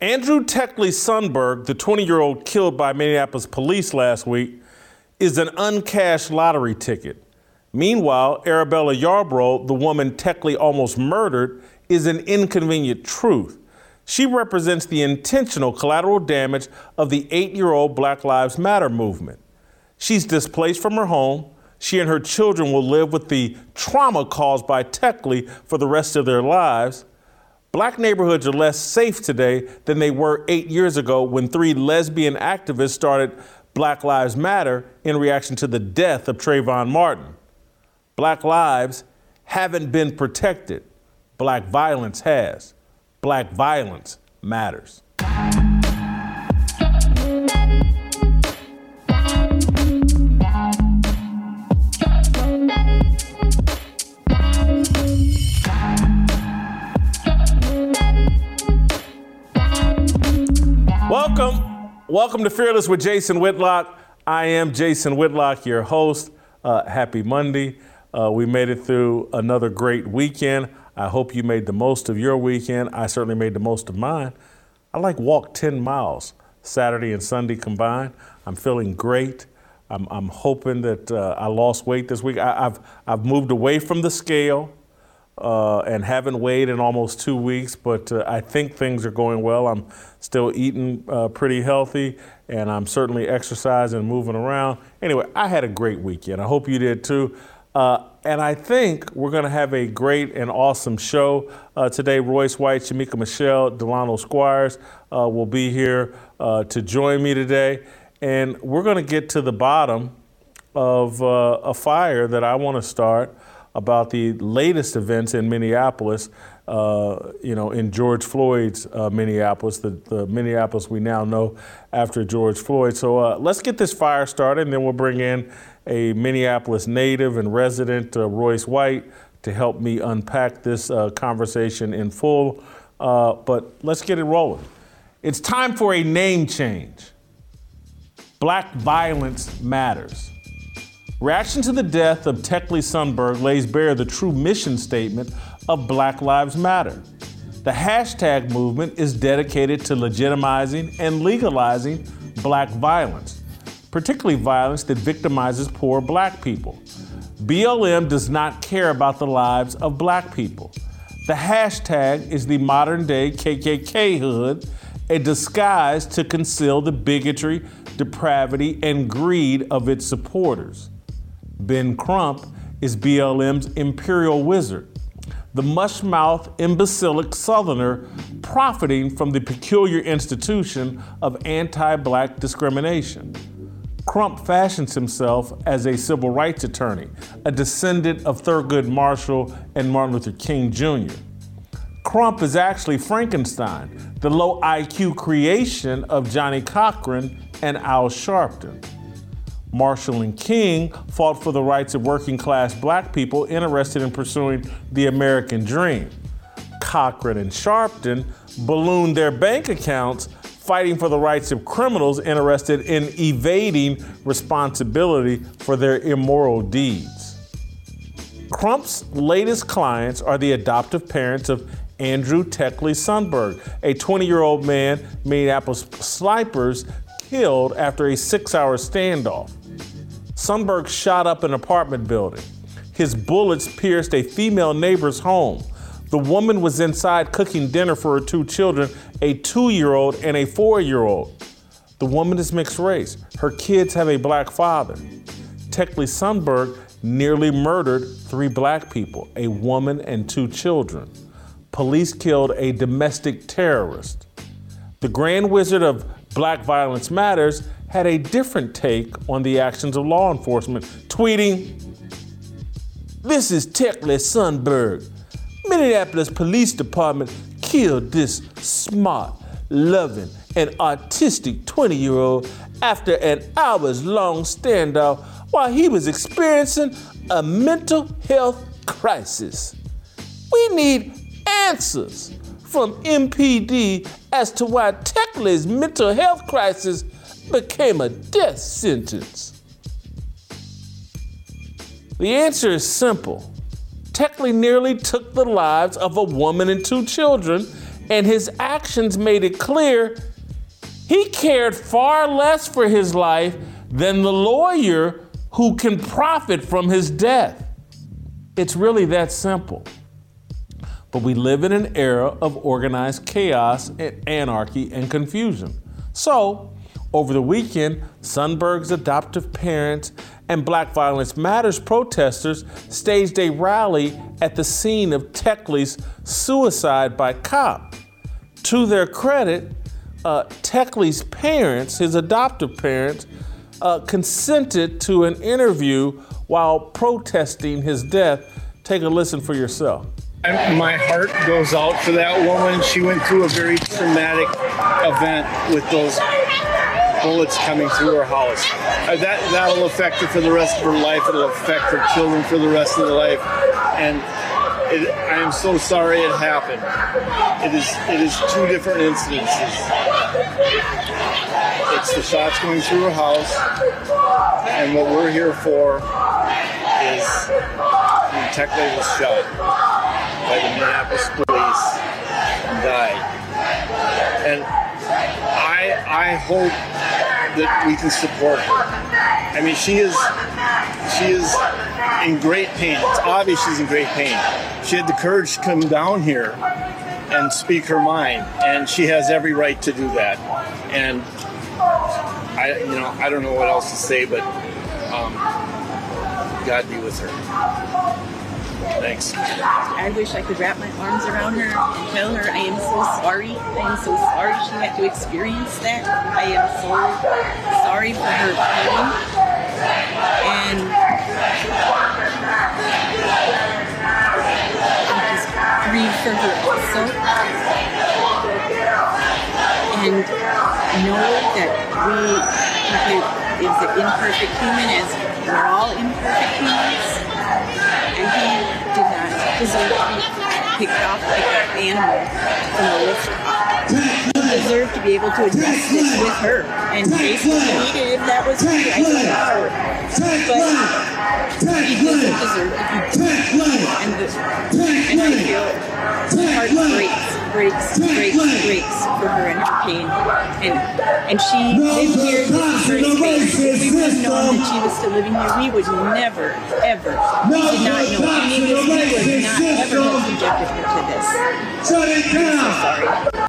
Andrew Tekle Sundberg, the 20 year old killed by Minneapolis police last week, is an uncashed lottery ticket. Meanwhile, Arabella Yarbrough, the woman Tekle almost murdered, is an inconvenient truth. She represents the intentional collateral damage of the eight year old Black Lives Matter movement. She's displaced from her home. She and her children will live with the trauma caused by Tekle for the rest of their lives. Black neighborhoods are less safe today than they were eight years ago when three lesbian activists started Black Lives Matter in reaction to the death of Trayvon Martin. Black lives haven't been protected, black violence has. Black violence matters. Welcome. To Fearless with Jason Whitlock. I am Jason Whitlock, your host. Uh, happy Monday. Uh, we made it through another great weekend. I hope you made the most of your weekend. I certainly made the most of mine. I like walk 10 miles Saturday and Sunday combined. I'm feeling great. I'm, I'm hoping that uh, I lost weight this week. I, have I've moved away from the scale uh, and haven't weighed in almost two weeks, but uh, I think things are going well. I'm still eating uh, pretty healthy, and I'm certainly exercising and moving around. Anyway, I had a great weekend. I hope you did too. Uh, and I think we're going to have a great and awesome show uh, today. Royce White, Shemeka Michelle, Delano Squires uh, will be here to join me today. And we're going to get to the bottom of a fire that I want to start about the latest events in Minneapolis, uh, you know, in George Floyd's uh, Minneapolis, the, the, Minneapolis we now know after George Floyd. So uh, let's get this fire started, and then we'll bring in a Minneapolis native and resident, uh, Royce White, to help me unpack this uh, conversation in full. Uh, but let's get it rolling. It's time for a name change. Black violence matters. Reaction to the death of Tekle Sundberg lays bare the true mission statement of Black Lives Matter. The hashtag movement is dedicated to legitimizing and legalizing black violence, particularly violence that victimizes poor black people. BLM does not care about the lives of black people. The hashtag is the modern day KKK hood, a disguise to conceal the bigotry, depravity, and greed of its supporters. Ben Crump is BLM's imperial wizard, the mushmouth, imbecilic Southerner profiting from the peculiar institution of anti black discrimination. Crump fashions himself as a civil rights attorney, a descendant of Thurgood Marshall and Martin Luther King Jr. Crump is actually Frankenstein, the low IQ creation of Johnnie Cochran and Al Sharpton. Marshall and King fought for the rights of working class black people interested in pursuing the American dream. Cochran and Sharpton ballooned their bank accounts fighting for the rights of criminals interested in evading responsibility for their immoral deeds. Crump's latest clients are the adoptive parents of Andrew Tekle Sundberg, a 20 year old man Minneapolis snipers killed after a six hour standoff. Sundberg shot up an apartment building. His bullets pierced a female neighbor's home. The woman was inside cooking dinner for her two children, a two year old and a four year old. The woman is mixed race. Her kids have a black father. Tekle Sundberg nearly murdered three black people, a woman and two children. Police killed a domestic terrorist. The Grand Wizard of Black Violence Matters had a different take on the actions of law enforcement, tweeting, This is Tekle Sundberg. Minneapolis Police Department killed this smart, loving, and artistic 20 year old after an hours long standoff while he was experiencing a mental health crisis. We need answers from MPD as to why Tekle's mental health crisis became a death sentence? The answer is simple. Tekle nearly took the lives of a woman and two children and his actions made it clear he cared far less for his life than the lawyer who can profit from his death. It's really that simple. But we live in an era of organized chaos and anarchy and confusion. So, over the weekend, Sundberg's adoptive parents and Black Violence Matters protesters staged a rally at the scene of Tekle's suicide by cop. To their credit, uh, Tekle's parents, his adoptive parents, uh, consented to an interview while protesting his death. Take a listen for yourself. My heart goes out for that woman. She went through a very traumatic event with those bullets coming through her house. Uh, that that'll affect her for the rest of her life. It'll affect her children for the rest of their life. And it, I am so sorry it happened. It is it is two different incidences. It's the shots going through her house, and what we're here for is when Tekle was shot by the Minneapolis police and died. And I I hope that we can support her. I mean, she is she is in great pain. It's obvious she's in great pain. She had the courage to come down here and speak her mind, and she has every right to do that. And I, you know, I don't know what else to say, but um, God be with her. Thanks. I wish I could wrap my arms around her and tell her I am so sorry. I am so sorry she had to experience that. I am so sorry for her pain. And I just grieve for her also. And know that we is an imperfect human as we're all imperfect humans. And he did not deserve to be picked off like an animal from the list. He deserved to be able to address this with her. And basically needed if that was her, I don't know. But he doesn't deserve to be and, the, and I feel my heart breaks breaks, breaks, breaks for her and her pain. And and she lived here, this is her space. If we would have known that she was still living here, we would never, ever, we did not know any of this. We would not ever have subjected her to this. Shut it down! so sorry.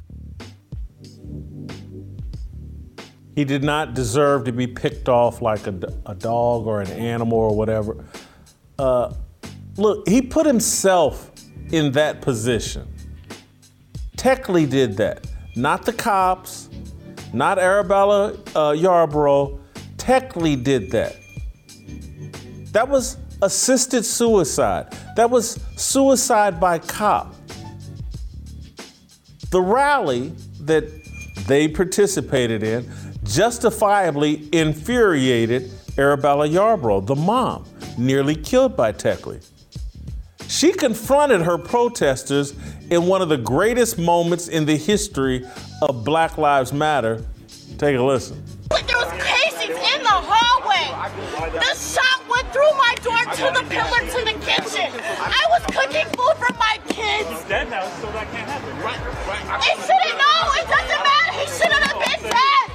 He did not deserve to be picked off like a, a dog or an animal or whatever. Uh, look, he put himself in that position. Tekle did that, not the cops, not Arabella uh, Yarborough. Tekle did that. That was assisted suicide. That was suicide by cop. The rally that they participated in justifiably infuriated Arabella Yarborough, the mom, nearly killed by Tekle. She confronted her protesters in one of the greatest moments in the history of Black Lives Matter. Take a listen. There was casings in the hallway. The shot went through my door to the pillar to the kitchen. I was cooking food for my kids. He's dead now, so that can't happen. Right, right. It shouldn't know. It doesn't matter. He shouldn't have been dead.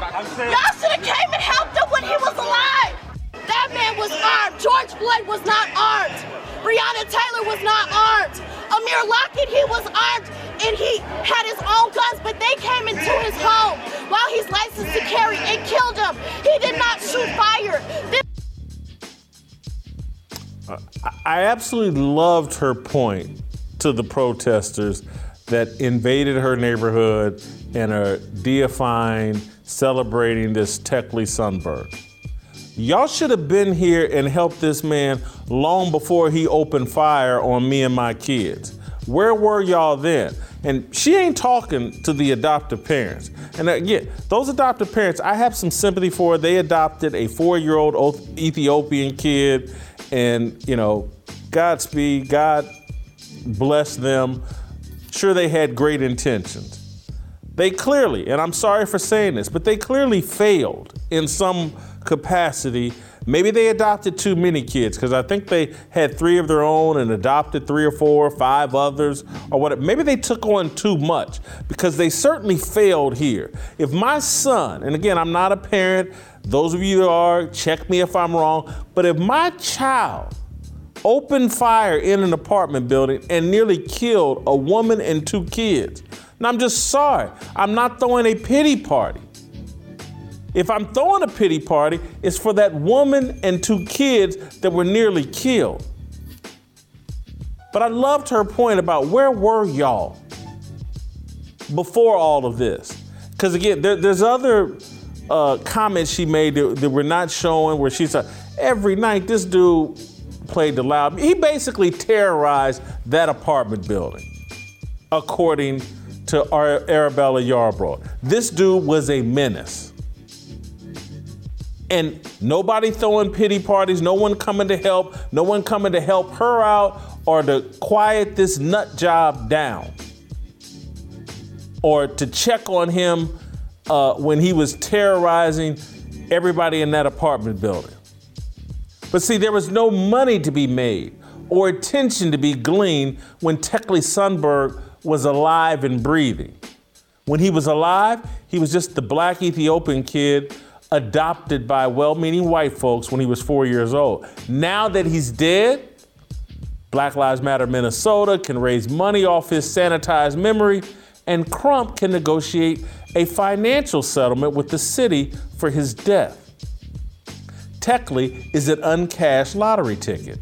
Y'all should have came and helped him when he was alive. That man was armed. George Floyd was not armed. Breonna Taylor was not armed. Amir Lockett, he was armed and he had his own guns, but they came into his home while he's licensed to carry and killed him. He did not shoot fire. This- I absolutely loved her point to the protesters that invaded her neighborhood and are deifying, celebrating this Tekle Sundberg. Y'all should have been here and helped this man long before he opened fire on me and my kids. Where were y'all then? And she ain't talking to the adoptive parents. And uh, again, those adoptive parents, I have some sympathy for. They adopted a four year old Ethiopian kid, and, you know, Godspeed, God bless them. Sure, they had great intentions. They clearly, and I'm sorry for saying this, but they clearly failed in some capacity Maybe they adopted too many kids because I think they had three of their own and adopted three or four, five others, or whatever. Maybe they took on too much because they certainly failed here. If my son, and again, I'm not a parent, those of you that are, check me if I'm wrong, but if my child opened fire in an apartment building and nearly killed a woman and two kids, and I'm just sorry, I'm not throwing a pity party. If I'm throwing a pity party, it's for that woman and two kids that were nearly killed. But I loved her point about where were y'all before all of this? Because again, there, there's other uh, comments she made that, that we're not showing where she said, every night this dude played the loud. He basically terrorized that apartment building, according to Arabella Yarbrough. This dude was a menace and nobody throwing pity parties, no one coming to help, no one coming to help her out or to quiet this nut job down or to check on him uh, when he was terrorizing everybody in that apartment building. But see, there was no money to be made or attention to be gleaned when Tekle Sundberg was alive and breathing. When he was alive, he was just the black Ethiopian kid adopted by well meaning white folks when he was four years old. Now that he's dead, Black Lives Matter Minnesota can raise money off his sanitized memory, and Crump can negotiate a financial settlement with the city for his death. Tekle is an uncashed lottery ticket.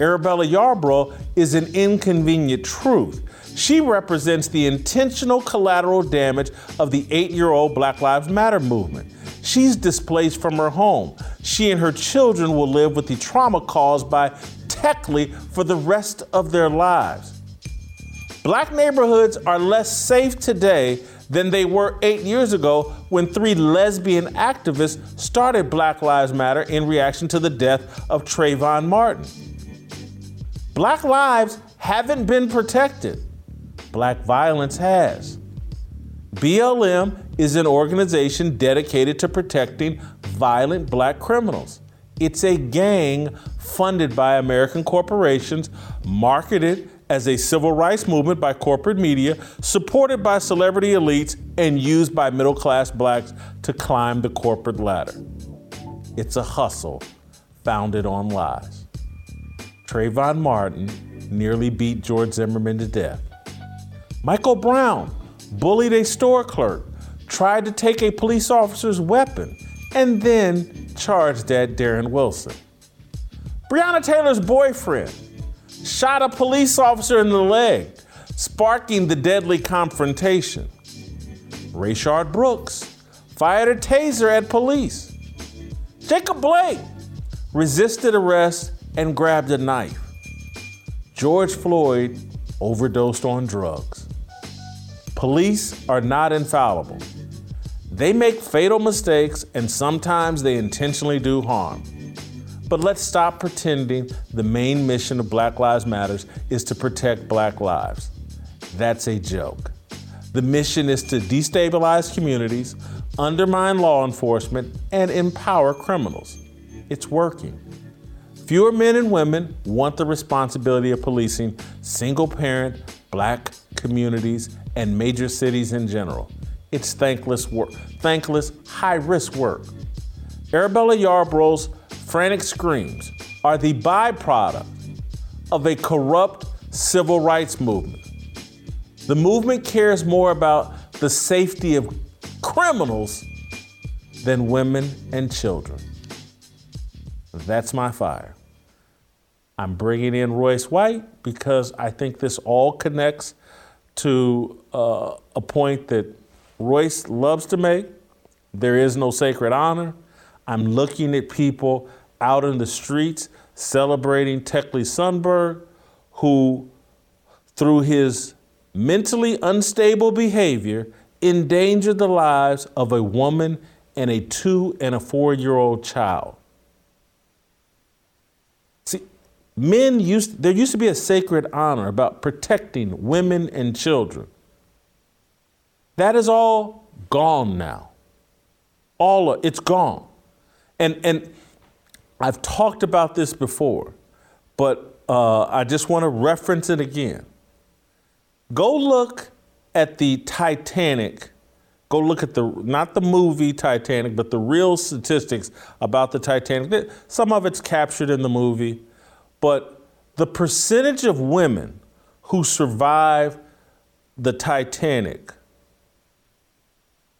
Arabella Yarbrough is an inconvenient truth. She represents the intentional collateral damage of the eight year old Black Lives Matter movement. She's displaced from her home. She and her children will live with the trauma caused by Tekle for the rest of their lives. Black neighborhoods are less safe today than they were eight years ago when three lesbian activists started Black Lives Matter in reaction to the death of Trayvon Martin. Black lives haven't been protected, black violence has. BLM is an organization dedicated to protecting violent black criminals. It's a gang funded by American corporations, marketed as a civil rights movement by corporate media, supported by celebrity elites, and used by middle class blacks to climb the corporate ladder. It's a hustle founded on lies. Trayvon Martin nearly beat George Zimmerman to death. Michael Brown bullied a store clerk tried to take a police officer's weapon and then charged at Darren Wilson. Breonna Taylor's boyfriend shot a police officer in the leg, sparking the deadly confrontation. Rayshard Brooks fired a taser at police. Jacob Blake resisted arrest and grabbed a knife. George Floyd overdosed on drugs. Police are not infallible. They make fatal mistakes and sometimes they intentionally do harm. But let's stop pretending the main mission of Black Lives Matters is to protect black lives. That's a joke. The mission is to destabilize communities, undermine law enforcement, and empower criminals. It's working. Fewer men and women want the responsibility of policing single parent black communities and major cities in general. It's thankless work, thankless, high risk work. Arabella Yarbrough's frantic screams are the byproduct of a corrupt civil rights movement. The movement cares more about the safety of criminals than women and children. That's my fire. I'm bringing in Royce White because I think this all connects to uh, a point that Royce loves to make. There is no sacred honor. I'm looking at people out in the streets celebrating Tekle Sundberg, who, through his mentally unstable behavior, endangered the lives of a woman and a two and a four year old child. See, men used, there used to be a sacred honor about protecting women and children. That is all gone now. All of, it's gone. And and I've talked about this before, but uh, I just want to reference it again. Go look at the Titanic. Go look at the not the movie Titanic, but the real statistics about the Titanic. Some of it's captured in the movie, but the percentage of women who survive the Titanic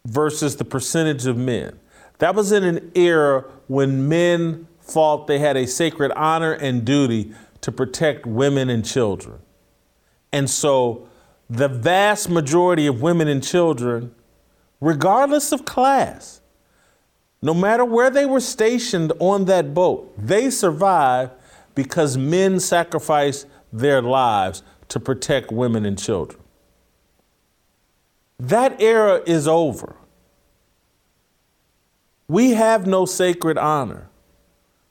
versus the percentage of men. That was in an era when men thought they had a sacred honor and duty to protect women and children. And so the vast majority of women and children, regardless of class, no matter where they were stationed on that boat, they survived because men sacrifice their lives to protect women and children. That era is over. We have no sacred honor.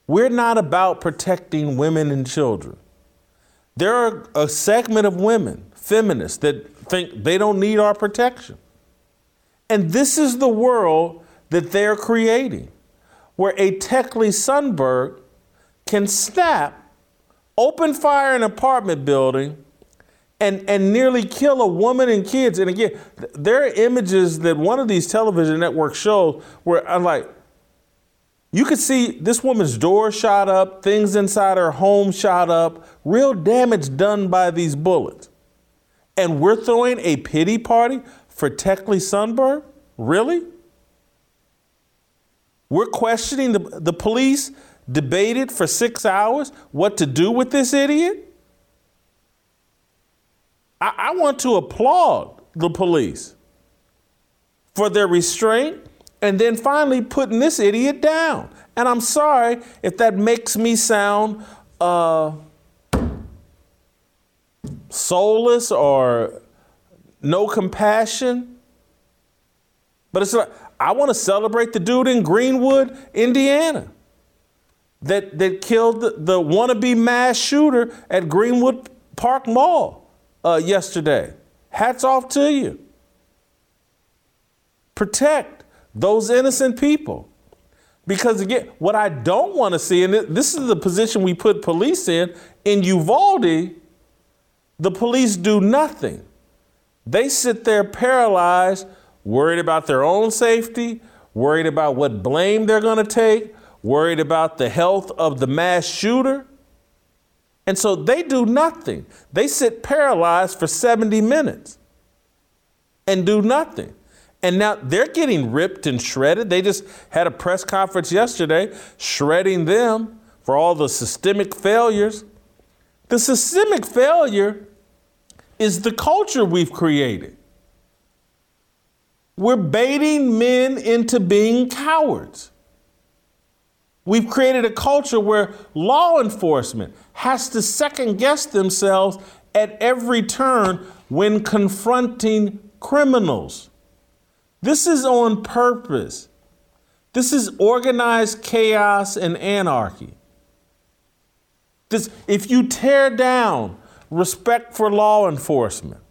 We're not about protecting women and children. There are a segment of women, feminists, that think they don't need our protection. And this is the world that they're creating, where a Tekle Sundberg can snap, open fire in an apartment building, and, and nearly kill a woman and kids. And again, there are images that one of these television networks shows where I'm like, you could see this woman's door shot up, things inside her home shot up, real damage done by these bullets. And we're throwing a pity party for Tekle Sunburn? Really? We're questioning the, the police debated for six hours what to do with this idiot? I, I want to applaud the police for their restraint and then finally putting this idiot down. And I'm sorry if that makes me sound uh, soulless or no compassion. But it's like, I want to celebrate the dude in Greenwood, Indiana, that, that killed the, wannabe mass shooter at Greenwood Park Mall uh, yesterday. Hats off to you. Protect those innocent people. Because again, what I don't want to see, and this is the position we put police in, in Uvalde, the police do nothing. They sit there paralyzed, worried about their own safety, worried about what blame they're going to take, worried about the health of the mass shooter. And so they do nothing. They sit paralyzed for 70 minutes and do nothing. And now they're getting ripped and shredded. They just had a press conference yesterday shredding them for all the systemic failures. The systemic failure is the culture we've created. We're baiting men into being cowards. We've created a culture where law enforcement has to second guess themselves at every turn when confronting criminals. This is on purpose. This is organized chaos and anarchy. This, if you tear down respect for law enforcement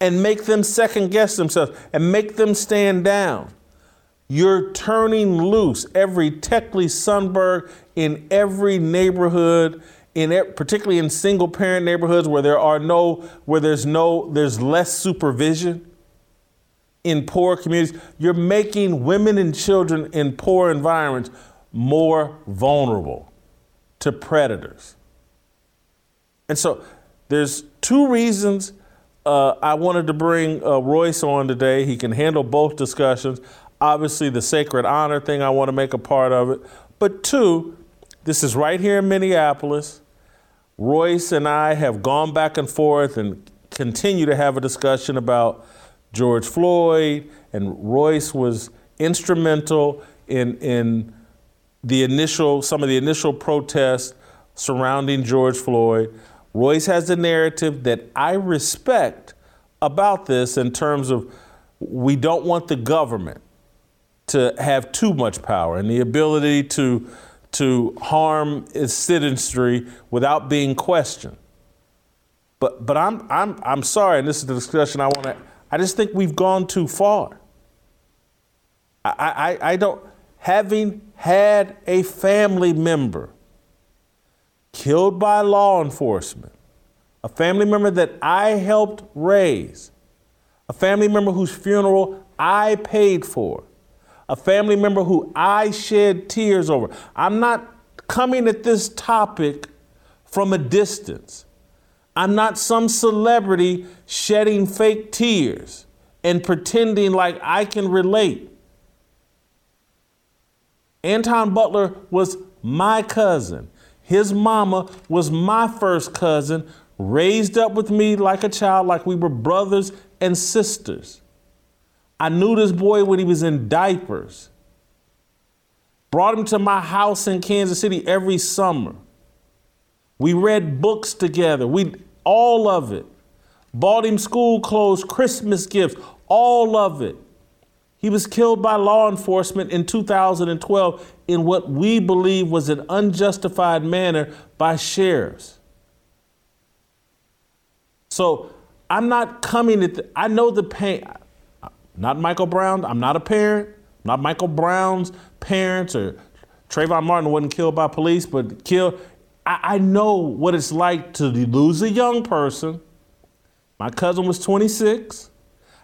and make them second guess themselves and make them stand down, you're turning loose every Tekle Sundberg in every neighborhood, in particularly in single parent neighborhoods where there are no, where there's no, there's less supervision. In poor communities, you're making women and children in poor environments more vulnerable to predators. And so there's two reasons uh, I wanted to bring uh, Royce on today. He can handle both discussions. Obviously, the sacred honor thing, I want to make a part of it. But two, this is right here in Minneapolis. Royce and I have gone back and forth and continue to have a discussion about George Floyd, and Royce was instrumental in, in the initial, some of the initial protests surrounding George Floyd. Royce has a narrative that I respect about this in terms of we don't want the government to have too much power and the ability to, to harm its citizenry without being questioned. But, but I'm, I'm, I'm sorry, and this is the discussion I want to, I just think we've gone too far. I, I, I don't, having had a family member killed by law enforcement, a family member that I helped raise, a family member whose funeral I paid for, a family member who I shed tears over. I'm not coming at this topic from a distance. I'm not some celebrity shedding fake tears and pretending like I can relate. Anton Butler was my cousin. His mama was my first cousin, raised up with me like a child, like we were brothers and sisters. I knew this boy when he was in diapers. Brought him to my house in Kansas City every summer. We read books together. We all of it. Bought him school clothes, Christmas gifts, all of it. He was killed by law enforcement in 2012 in what we believe was an unjustified manner by sheriffs. So I'm not coming at the, I know the pain. Not Michael Brown. I'm not a parent. Not Michael Brown's parents or Trayvon Martin wasn't killed by police, but killed. I, I know what it's like to lose a young person. My cousin was 26.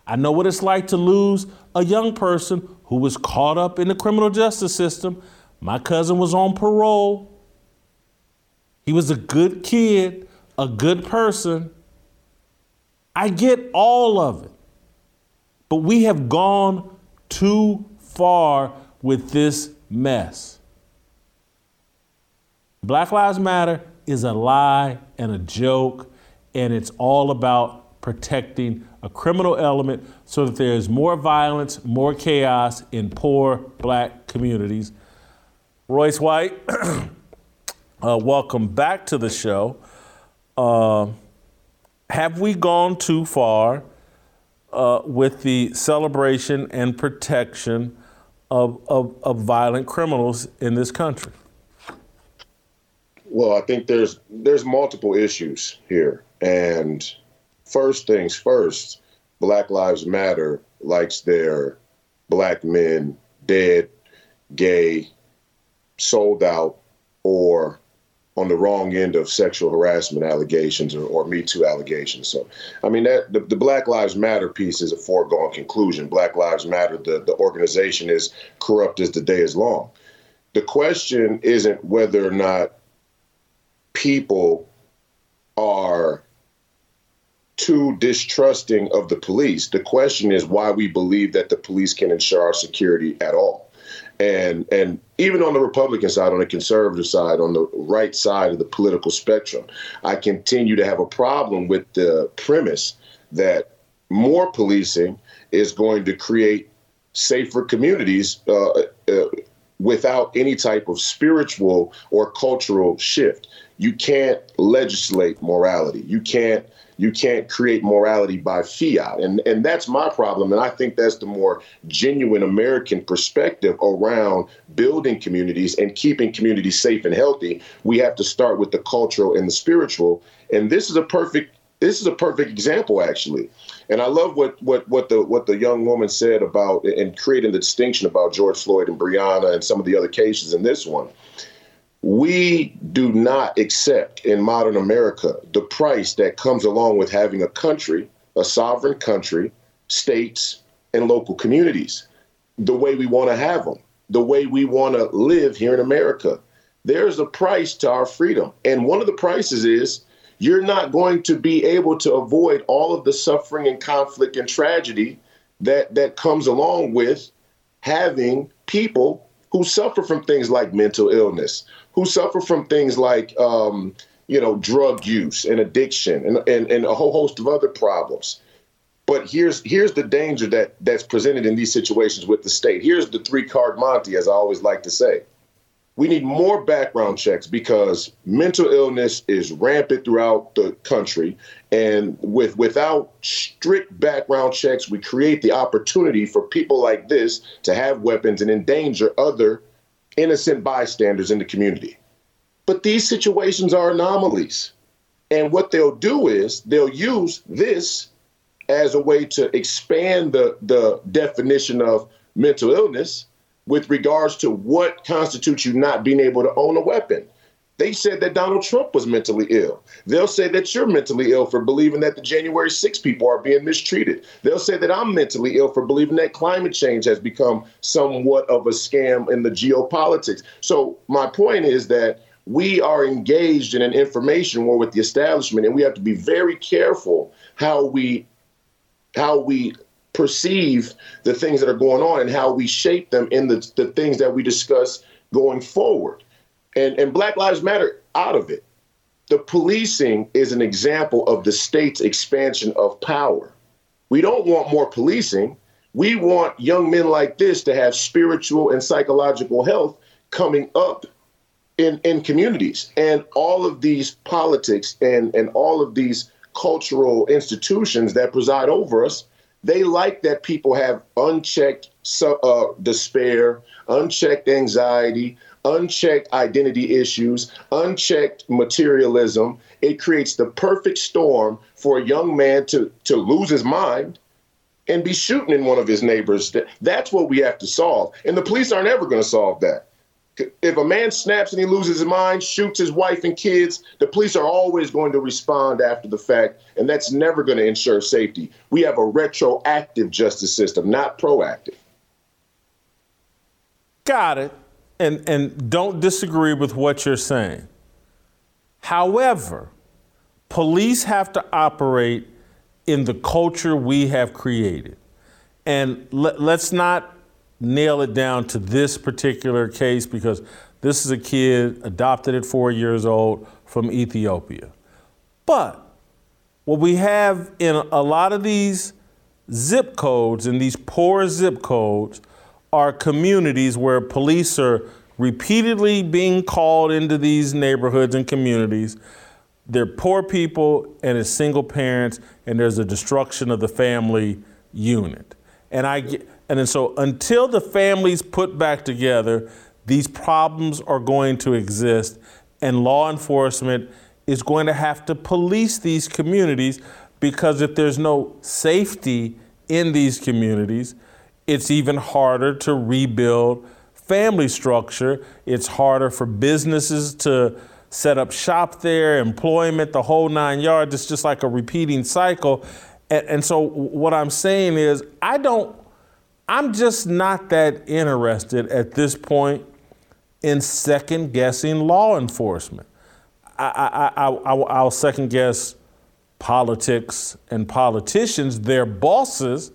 I know what it's like to lose a young person who was caught up in the criminal justice system. My cousin was on parole. He was a good kid, a good person. I get all of it. But we have gone too far with this mess. Black Lives Matter is a lie and a joke, and it's all about protecting a criminal element so that there is more violence, more chaos in poor black communities. Royce White, uh, welcome back to the show. Uh, have we gone too far uh, with the celebration and protection of, of, of violent criminals in this country? Well, I think there's there's multiple issues here, and first things first, Black Lives Matter likes their black men dead, gay, sold out, or on the wrong end of sexual harassment allegations or, or Me Too allegations. So, I mean, that the, the, Black Lives Matter piece is a foregone conclusion. Black Lives Matter, the, the organization is corrupt as the day is long. The question isn't whether or not people are too distrusting of the police. The question is why we believe that the police can ensure our security at all and and even on the Republican side, on the conservative side, on the right side of the political spectrum, I continue to have a problem with the premise that more policing is going to create safer communities uh, uh, without any type of spiritual or cultural shift. You can't legislate morality. You can't you can't create morality by fiat. And, and that's my problem. And I think that's the more genuine American perspective around building communities and keeping communities safe and healthy. We have to start with the cultural and the spiritual. And this is a perfect this is a perfect example actually. And I love what what what the what the young woman said about and creating the distinction about George Floyd and Breonna and some of the other cases in this one we do not accept in modern America the price that comes along with having a country, a sovereign country, states, and local communities the way we want to have them, the way we want to live here in America. There's a price to our freedom. And one of the prices is you're not going to be able to avoid all of the suffering and conflict and tragedy that, that comes along with having people who suffer from things like mental illness, who suffer from things like um, you know drug use and addiction and, and, and a whole host of other problems. But here's here's the danger that that's presented in these situations with the state. Here's the three card Monty, as I always like to say. We need more background checks because mental illness is rampant throughout the country, and with without strict background checks, we create the opportunity for people like this to have weapons and endanger other innocent bystanders in the community. But these situations are anomalies. And what they'll do is they'll use this as a way to expand the, the definition of mental illness with regards to what constitutes you not being able to own a weapon. They said that Donald Trump was mentally ill. They'll say that you're mentally ill for believing that the January 6 people are being mistreated. They'll say that I'm mentally ill for believing that climate change has become somewhat of a scam in the geopolitics. So, my point is that we are engaged in an information war with the establishment, and we have to be very careful how we how we perceive the things that are going on and how we shape them in the, the things that we discuss going forward and, and Black Lives Matter out of it. The policing is an example of the state's expansion of power. We don't want more policing. We want young men like this to have spiritual and psychological health coming up in, in communities. And all of these politics and, and all of these cultural institutions that preside over us, they like that people have unchecked uh, despair, unchecked anxiety, unchecked identity issues, unchecked materialism. It creates the perfect storm for a young man to, to lose his mind and be shooting in one of his neighbors. That's what we have to solve. And the police aren't ever going to solve that. If a man snaps and he loses his mind, shoots his wife and kids, the police are always going to respond after the fact, and that's never going to ensure safety. We have a retroactive justice system, not proactive. Got it and, and don't disagree with what you're saying. However, police have to operate in the culture we have created. And let, let's not nail it down to this particular case because this is a kid adopted at four years old from Ethiopia. But what we have in a lot of these zip codes and these poor zip codes are communities where police are repeatedly being called into these neighborhoods and communities. They're poor people and it's single parents, and there's a destruction of the family unit. And I and then so until the families put back together, these problems are going to exist, and law enforcement is going to have to police these communities because if there's no safety in these communities, it's even harder to rebuild family structure. It's harder for businesses to set up shop there, employment, the whole nine yards. It's just like a repeating cycle. And, and so, what I'm saying is, I don't, I'm just not that interested at this point in second guessing law enforcement. I, I, I, I, will second guess politics and politicians, their bosses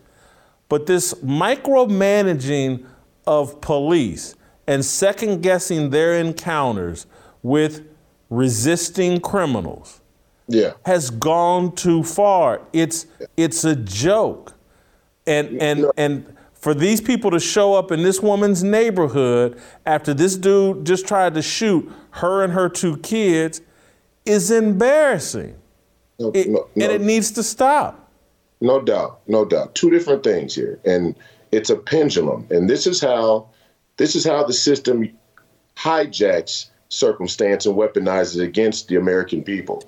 but this micromanaging of police and second guessing their encounters with resisting criminals yeah. has gone too far. It's it's a joke. And and and for these people to show up in this woman's neighborhood after this dude just tried to shoot her and her two kids is embarrassing. No, it, no, no. And it needs to stop. No doubt, no doubt. Two different things here, and it's a pendulum. And this is how this is how the system hijacks circumstance and weaponizes against the American people.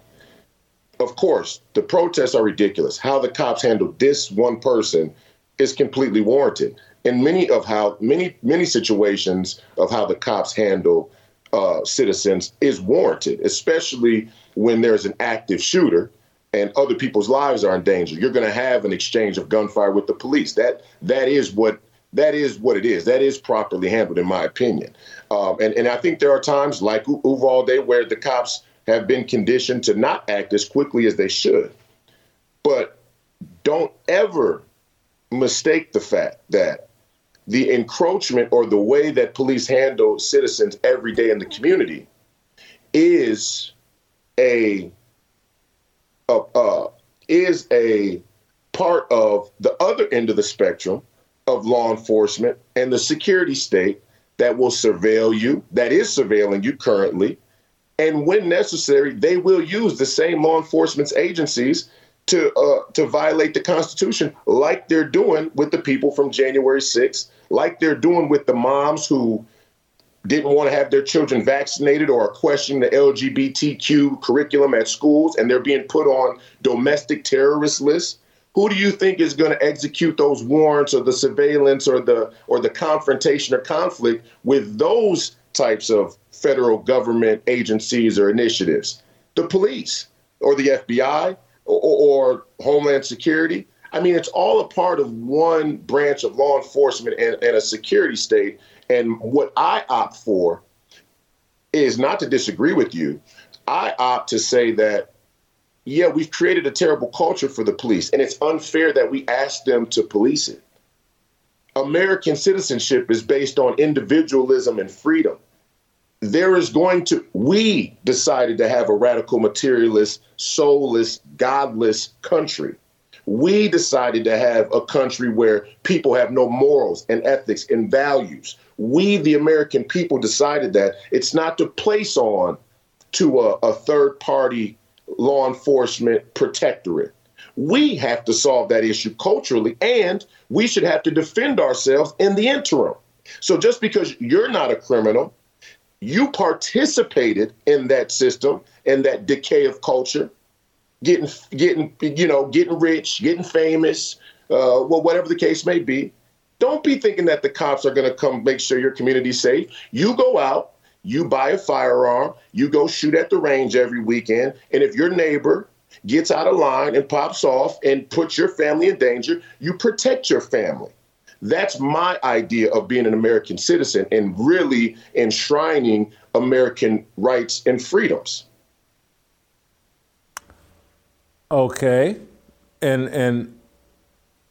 Of course, the protests are ridiculous. How the cops handle this one person is completely warranted. In many of how many many situations of how the cops handle uh, citizens is warranted, especially when there's an active shooter and other people's lives are in danger, you're going to have an exchange of gunfire with the police. That that is what that is what it is. That is properly handled, in my opinion. Um, and and I think there are times like Uvalde where the cops have been conditioned to not act as quickly as they should. But don't ever mistake the fact that the encroachment or the way that police handle citizens every day in the community is a uh, uh, is a part of the other end of the spectrum of law enforcement and the security state that will surveil you, that is surveilling you currently. And when necessary, they will use the same law enforcement agencies to uh, to violate the Constitution, like they're doing with the people from January 6th, like they're doing with the moms who didn't want to have their children vaccinated or are questioning the LGBTQ curriculum at schools, and they're being put on domestic terrorist lists Who do you think is going to execute those warrants or the surveillance or the or the confrontation or conflict with those types of federal government agencies or initiatives? The police or the FBI or, or Homeland Security. I mean, it's all a part of one branch of law enforcement and, and a security state. And what I opt for is not to disagree with you. I opt to say that yeah, we've created a terrible culture for the police, and it's unfair that we ask them to police it. American citizenship is based on individualism and freedom. There is going to, we decided to have a radical materialist, soulless, godless country. We decided to have a country where people have no morals and ethics and values. We, the American people, decided that it's not to place on to a, a third party law enforcement protectorate. We have to solve that issue culturally, and we should have to defend ourselves in the interim. So just because you're not a criminal, you participated in that system and that decay of culture, getting getting you know getting rich, getting famous, uh, well whatever the case may be. Don't be thinking that the cops are going to come make sure your community's safe. You go out, you buy a firearm, you go shoot at the range every weekend, and if your neighbor gets out of line and pops off and puts your family in danger, you protect your family. That's my idea of being an American citizen and really enshrining American rights and freedoms. Okay. And and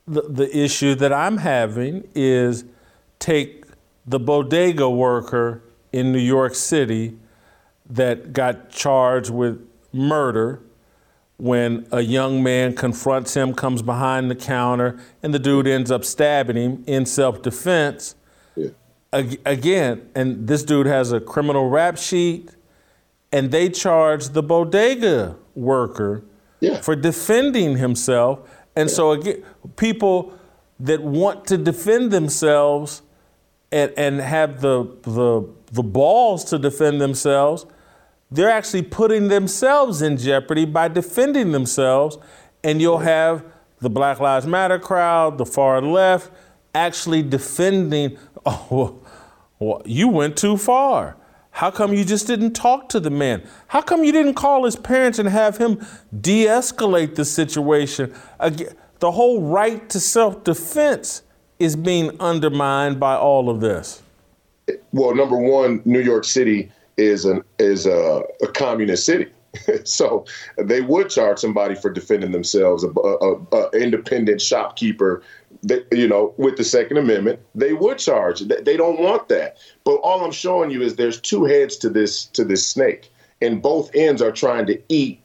the the issue that I'm having is take the bodega worker in New York City that got charged with murder when a young man confronts him, comes behind the counter, and the dude ends up stabbing him in self defense. Yeah. Again, and this dude has a criminal rap sheet, and they charge the bodega worker yeah. for defending himself. And yeah. so, again, people that want to defend themselves and, and have the, the the balls to defend themselves, they're actually putting themselves in jeopardy by defending themselves. And you'll have the Black Lives Matter crowd, the far left, actually defending, oh, well, you went too far. How come you just didn't talk to the man? How come you didn't call his parents and have him de escalate the situation? The whole right to self defense is being undermined by all of this well, number one, New York City is an is a, a communist city. so they would charge somebody for defending themselves, a, a, a, independent shopkeeper, that, you know, with the Second Amendment, they would charge. They don't want that. But all I'm showing you is there's two heads to this to this snake, and both ends are trying to eat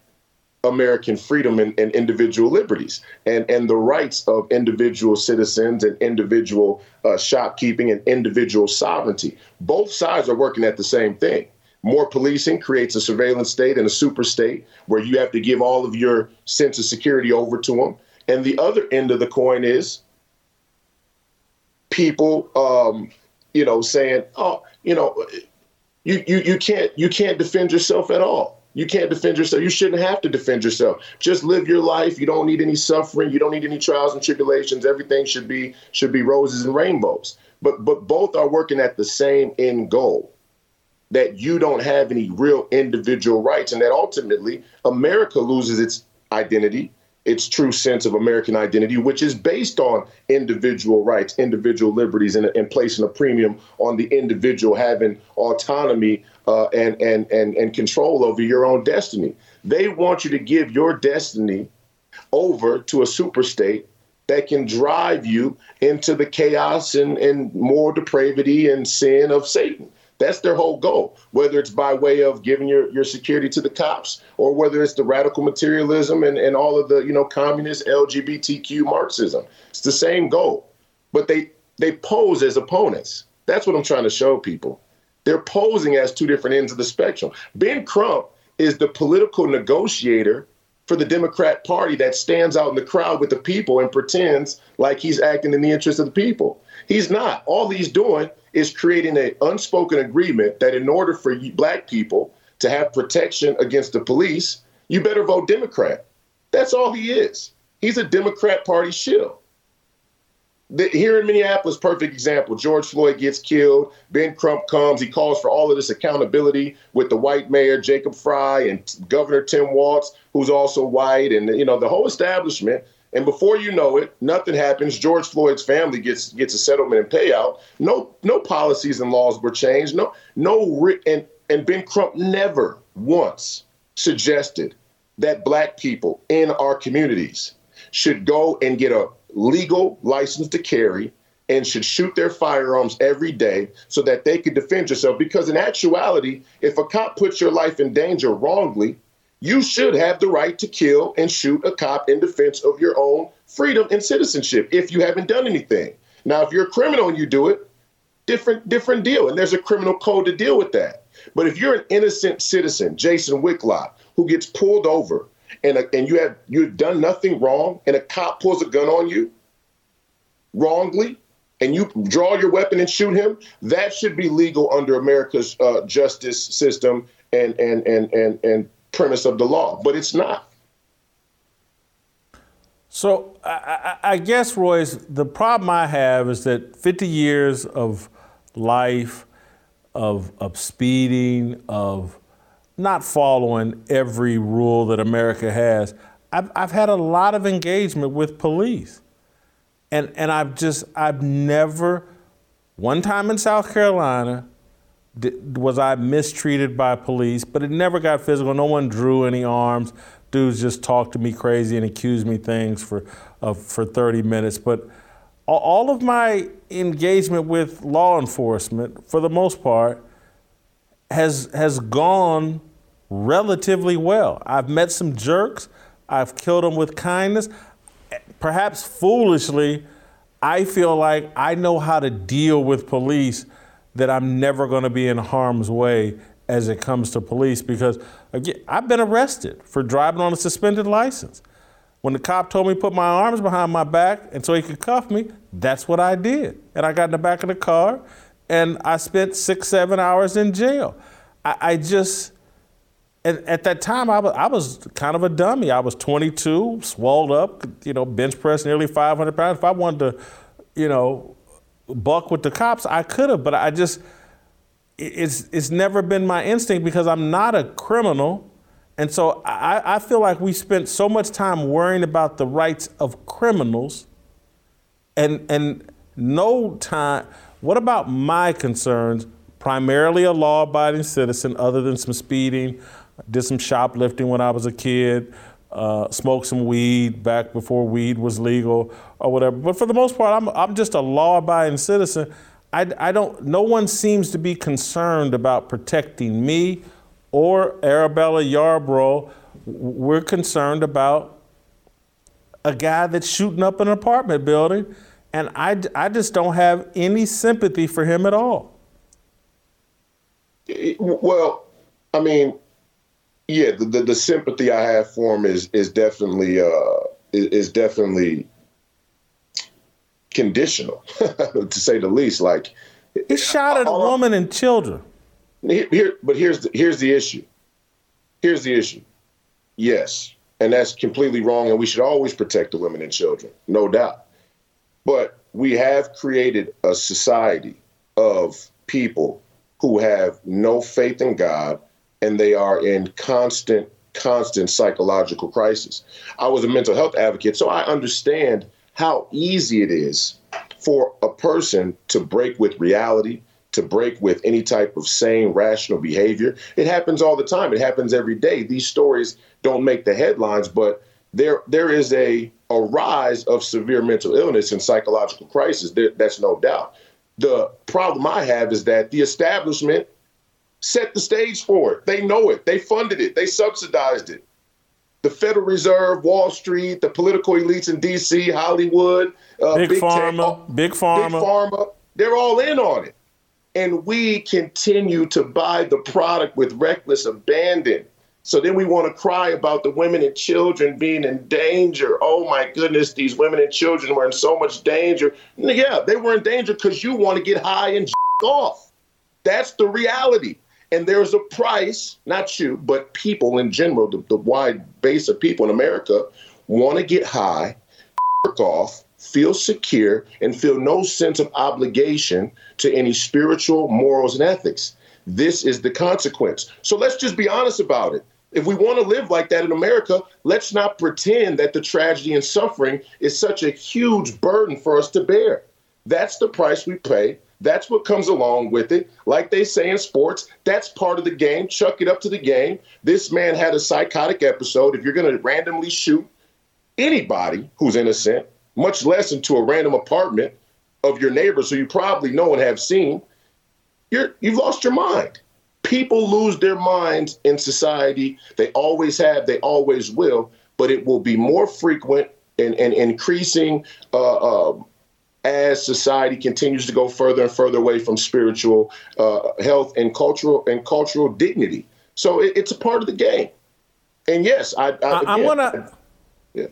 American freedom and, and, individual liberties and, and the rights of individual citizens and individual uh, shopkeeping and individual sovereignty. Both sides are working at the same thing. More policing creates a surveillance state and a super state where you have to give all of your sense of security over to them. And the other end of the coin is people, um, you know, saying, "Oh, you know, you, you you can't you can't defend yourself at all." You can't defend yourself. You shouldn't have to defend yourself. Just live your life. You don't need any suffering. You don't need any trials and tribulations. Everything should be should be roses and rainbows. But but both are working at the same end goal. That you don't have any real individual rights, and that ultimately America loses its identity its true sense of American identity, which is based on individual rights, individual liberties, and, and placing a premium on the individual having autonomy uh, and, and, and, and control over your own destiny. They want you to give your destiny over to a super state that can drive you into the chaos and, and more depravity and sin of Satan. That's their whole goal, whether it's by way of giving your, your security to the cops or whether it's the radical materialism and, and all of the, you know, communist LGBTQ Marxism. It's the same goal. But they they pose as opponents. That's what I'm trying to show people. They're posing as two different ends of the spectrum. Ben Crump is the political negotiator for the Democrat Party that stands out in the crowd with the people and pretends like he's acting in the interest of the people. He's not. All he's doing is creating an unspoken agreement that in order for black people to have protection against the police, you better vote Democrat. That's all he is. He's a Democrat Party shill. The, here in Minneapolis, perfect example. George Floyd gets killed. Ben Crump comes. He calls for all of this accountability with the white mayor Jacob Frey and Governor Tim Walz, who's also white, and you know the whole establishment. And before you know it, nothing happens. George Floyd's family gets gets a settlement and payout. No no policies and laws were changed. No no and and Ben Crump never once suggested that black people in our communities should go and get a legal license to carry and should shoot their firearms every day so that they could defend yourself. Because in actuality, if a cop puts your life in danger wrongly, you should have the right to kill and shoot a cop in defense of your own freedom and citizenship if you haven't done anything. Now, if you're a criminal and you do it, different different deal, and there's a criminal code to deal with that. But if you're an innocent citizen, Jason Whitlock, who gets pulled over and a, and you have you've done nothing wrong, and a cop pulls a gun on you wrongly, and you draw your weapon and shoot him, that should be legal under America's uh, justice system and and and and and premise of the law. But it's not. So I, I, guess, Royce, the problem I have is that 50 years of life, of of speeding, of not following every rule that America has. I've, I've had a lot of engagement with police. And, and I've just, I've never, one time in South Carolina, was I mistreated by police, but it never got physical. No one drew any arms. Dudes just talked to me crazy and accused me things for, uh, for 30 minutes. But all of my engagement with law enforcement, for the most part, has has gone relatively well. I've met some jerks. I've killed them with kindness. Perhaps foolishly, I feel like I know how to deal with police that I'm never going to be in harm's way as it comes to police because again, I've been arrested for driving on a suspended license. When the cop told me to put my arms behind my back and so he could cuff me, that's what I did. And I got in the back of the car and I spent six, seven hours in jail. I, I just, at, at, that time, I was, I was kind of a dummy. I was 22, swelled up, you know, bench press nearly 500 pounds. If I wanted to, you know, buck with the cops, I could have, but I just, it's, it's never been my instinct because I'm not a criminal. And so I, I feel like we spent so much time worrying about the rights of criminals and, and no time what about my concerns? Primarily a law abiding citizen, other than some speeding, did some shoplifting when I was a kid, uh, smoked some weed back before weed was legal or whatever. But for the most part, I'm, I'm just a law abiding citizen. I, I don't, no one seems to be concerned about protecting me or Arabella Yarbrough. We're concerned about a guy that's shooting up an apartment building and I, I just don't have any sympathy for him at all. Well, I mean, yeah, the, the, the sympathy I have for him is is definitely uh, is, definitely conditional, to say the least. Like he shot at a woman and children. Here, but here's the, here's the issue. Here's the issue. Yes, and that's completely wrong, and we should always protect the women and children, no doubt. But we have created a society of people who have no faith in God and they are in constant, constant psychological crisis. I was a mental health advocate, so I understand how easy it is for a person to break with reality, to break with any type of sane, rational behavior. It happens all the time. It happens every day. These stories don't make the headlines, but there there is a a rise of severe mental illness and psychological crisis. There, that's no doubt. The problem I have is that the establishment set the stage for it. They know it. They funded it. They subsidized it. The Federal Reserve, Wall Street, the political elites in D.C., Hollywood, uh, big, big pharma, tech, big pharma, big pharma. They're all in on it, and we continue to buy the product with reckless abandon. So then we want to cry about the women and children being in danger. Oh my goodness, these women and children were in so much danger. Yeah, they were in danger because you want to get high and off. That's the reality. And there's a price, not you, but people in general, the, the wide base of people in America want to get high, work off, feel secure, and feel no sense of obligation to any spiritual morals and ethics. This is the consequence. So let's just be honest about it. If we want to live like that in America, let's not pretend that the tragedy and suffering is such a huge burden for us to bear. That's the price we pay. That's what comes along with it. Like they say in sports, that's part of the game. Chuck it up to the game. This man had a psychotic episode. If you're going to randomly shoot anybody who's innocent, much less into a random apartment of your neighbors who you probably know and have seen, you're, you've lost your mind. People lose their minds in society. They always have, they always will, but it will be more frequent and, and increasing uh, uh, as society continues to go further and further away from spiritual uh, health and cultural and cultural dignity. So it, it's a part of the game. And yes, I, I, I, am gonna. Yeah.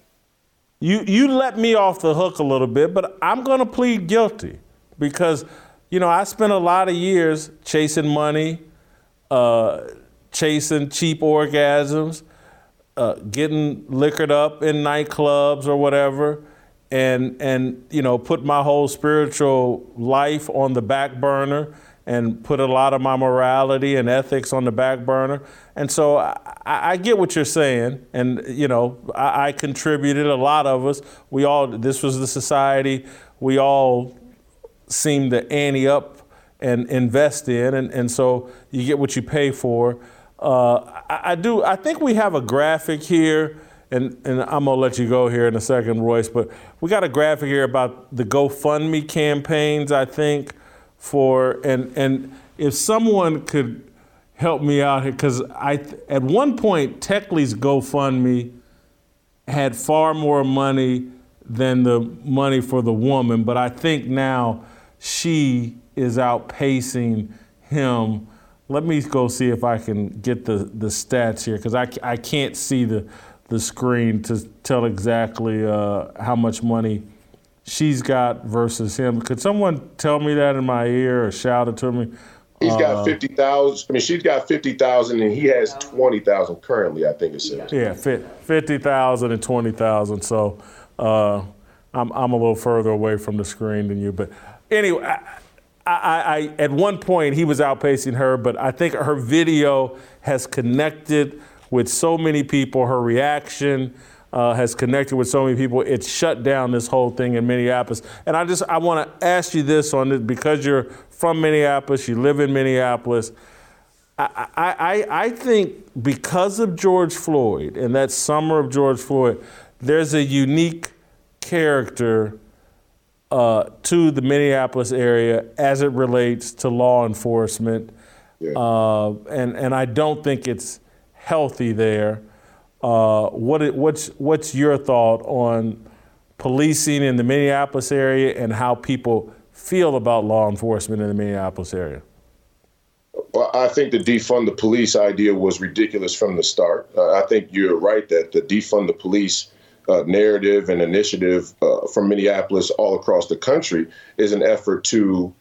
You you let me off the hook a little bit, but I'm gonna plead guilty because you know I spent a lot of years chasing money, uh, chasing cheap orgasms, uh, getting liquored up in nightclubs or whatever and and you know put my whole spiritual life on the back burner and put a lot of my morality and ethics on the back burner. And so I, I get what you're saying, and you know I, I, contributed. A lot of us, we all. This was the society we all seemed to ante up and invest in, and, and so you get what you pay for. Uh, I, I do. I think we have a graphic here and, and I'm gonna let you go here in a second, Royce, but we got a graphic here about the GoFundMe campaigns, I think, for and and if someone could help me out here, because I at one point Tekle's GoFundMe had far more money than the money for the woman, but I think now she is outpacing him. Let me go see if I can get the, the stats here because I, I can't see the, the screen to tell exactly uh, how much money she's got versus him. Could someone tell me that in my ear or shout it to me? He's got uh, fifty thousand. I mean, she's got fifty thousand, and he has twenty thousand currently. I think it says. Yeah, fifty thousand and twenty thousand. So uh, I'm I'm a little further away from the screen than you, but anyway. I, I, I, at one point he was outpacing her, but I think her video has connected with so many people. Her reaction uh, has connected with so many people. It's shut down this whole thing in Minneapolis. And I just I want to ask you this on this because you're from Minneapolis, you live in Minneapolis. I, I, I think because of George Floyd and that summer of George Floyd, there's a unique character uh, to the Minneapolis area as it relates to law enforcement. Yeah. Uh, and, and I don't think it's healthy there. Uh, what what's what's your thought on policing in the Minneapolis area and how people feel about law enforcement in the Minneapolis area? Well, I think the defund the police idea was ridiculous from the start. Uh, I think you're right that the defund the police uh, narrative and initiative uh, from Minneapolis all across the country is an effort to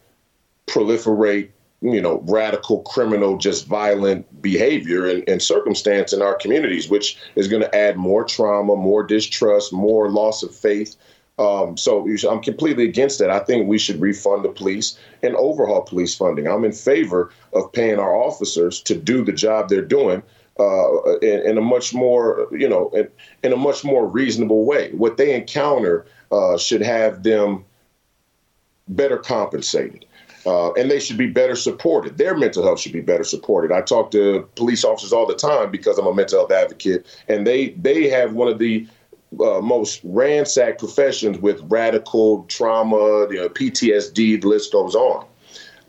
proliferate you know, radical criminal, just violent behavior and, and circumstance in our communities, which is going to add more trauma, more distrust, more loss of faith. Um, so I'm completely against that. I think we should refund the police and overhaul police funding. I'm in favor of paying our officers to do the job they're doing uh, in, in, a much more, you know, in, in, a much more reasonable way. What they encounter uh, should have them better compensated. Uh, and they should be better supported. Their mental health should be better supported. I talk to police officers all the time because I'm a mental health advocate, and they they have one of the uh, most ransacked professions with radical trauma, you know, PTSD. The list goes on.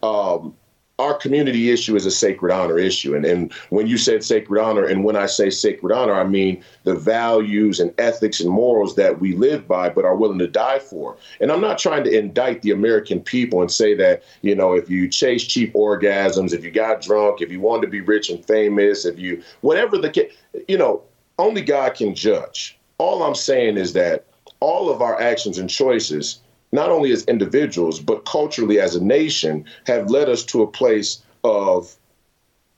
Um, our community issue is a sacred honor issue. And, and when you said sacred honor, and when I say sacred honor, I mean the values and ethics and morals that we live by but are willing to die for. And I'm not trying to indict the American people and say that, you know, if you chase cheap orgasms, if you got drunk, if you wanted to be rich and famous, if you, whatever the, you know, only God can judge. All I'm saying is that all of our actions and choices not only as individuals, but culturally as a nation, have led us to a place of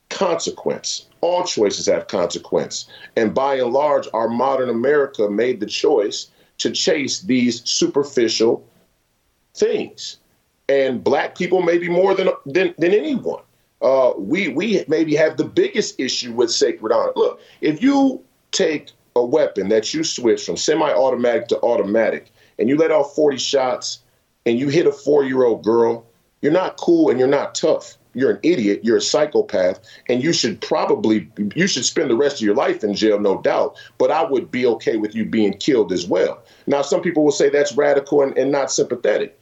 consequence. All choices have consequence. And by and large, our modern America made the choice to chase these superficial things. And black people maybe more than than, than anyone. Uh, we we maybe have the biggest issue with sacred honor. Look, if you take a weapon that you switch from semi-automatic to automatic, and you let off 40 shots, and you hit a four-year-old girl, you're not cool and you're not tough. You're an idiot. You're a psychopath, and you should probably you should spend the rest of your life in jail, no doubt. But I would be okay with you being killed as well. Now, some people will say that's radical and, and not sympathetic.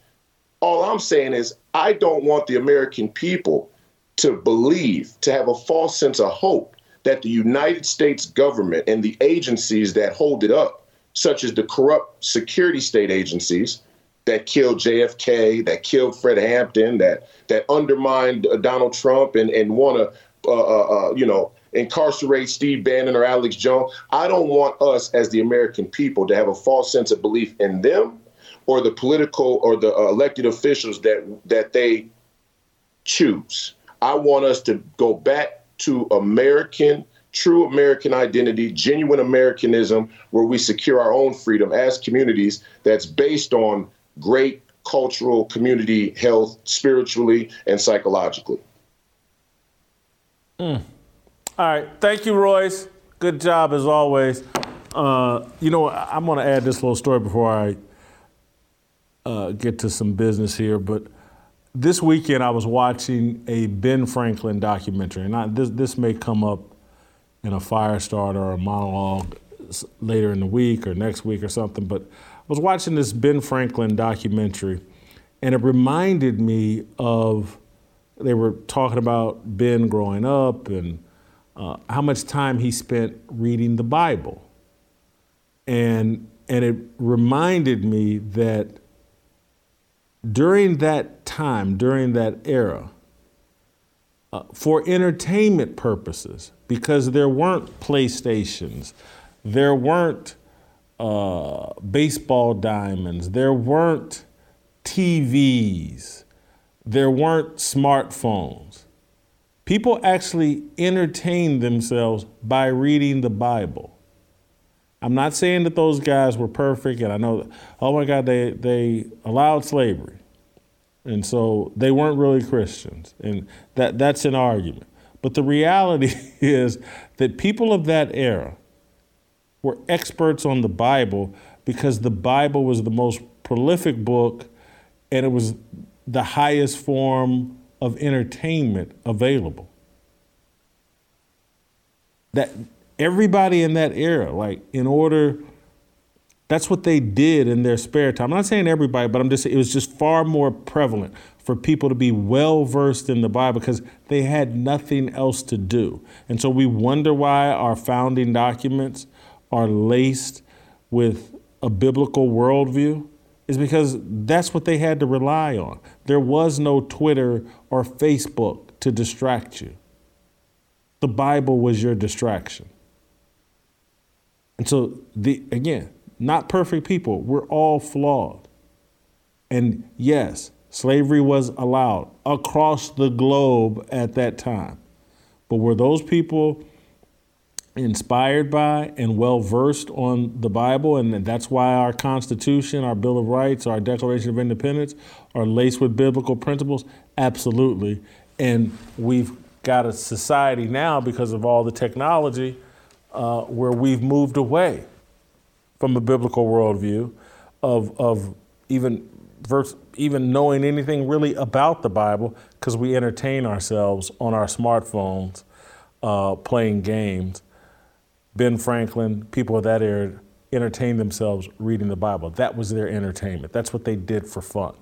All I'm saying is I don't want the American people to believe, to have a false sense of hope that the United States government and the agencies that hold it up, such as the corrupt security state agencies that killed JFK, that killed Fred Hampton, that that undermined uh, Donald Trump and and want to, uh, uh, uh, you know, incarcerate Steve Bannon or Alex Jones. I don't want us as the American people to have a false sense of belief in them or the political or the uh, elected officials that that they choose. I want us to go back to American, true American identity, genuine Americanism, where we secure our own freedom as communities that's based on great cultural community health spiritually and psychologically. Mm. All right. Thank you, Royce. Good job as always. Uh, you know, I'm going to add this little story before I uh, get to some business here, but this weekend I was watching a Ben Franklin documentary, and I, this this may come up in a fire starter or a monologue later in the week or next week or something. But I was watching this Ben Franklin documentary, and it reminded me of they were talking about Ben growing up and uh, how much time he spent reading the Bible, and and it reminded me that during that time, during that era, uh, for entertainment purposes, because there weren't PlayStations, there weren't uh, baseball diamonds, there weren't TVs, there weren't smartphones. People actually entertained themselves by reading the Bible. I'm not saying that those guys were perfect, and I know, oh my God, they, they allowed slavery. And so they weren't really Christians. And that, that's an argument. But the reality is that people of that era were experts on the Bible because the Bible was the most prolific book and it was the highest form of entertainment available. That everybody in that era, like in order, that's what they did in their spare time. I'm not saying everybody, but I'm just it was just far more prevalent for people to be well versed in the Bible because they had nothing else to do. And so we wonder why our founding documents are laced with a biblical worldview is because that's what they had to rely on. There was no Twitter or Facebook to distract you. The Bible was your distraction. And so, the, again, not perfect people. We're all flawed. And yes, slavery was allowed across the globe at that time. But were those people inspired by and well versed on the Bible? And that's why our Constitution, our Bill of Rights, our Declaration of Independence are laced with biblical principles? Absolutely. And we've got a society now because of all the technology uh, where we've moved away from a biblical worldview of, of even, verse, even knowing anything really about the Bible because we entertain ourselves on our smartphones uh, playing games. Ben Franklin, people of that era, entertained themselves reading the Bible. That was their entertainment. That's what they did for fun.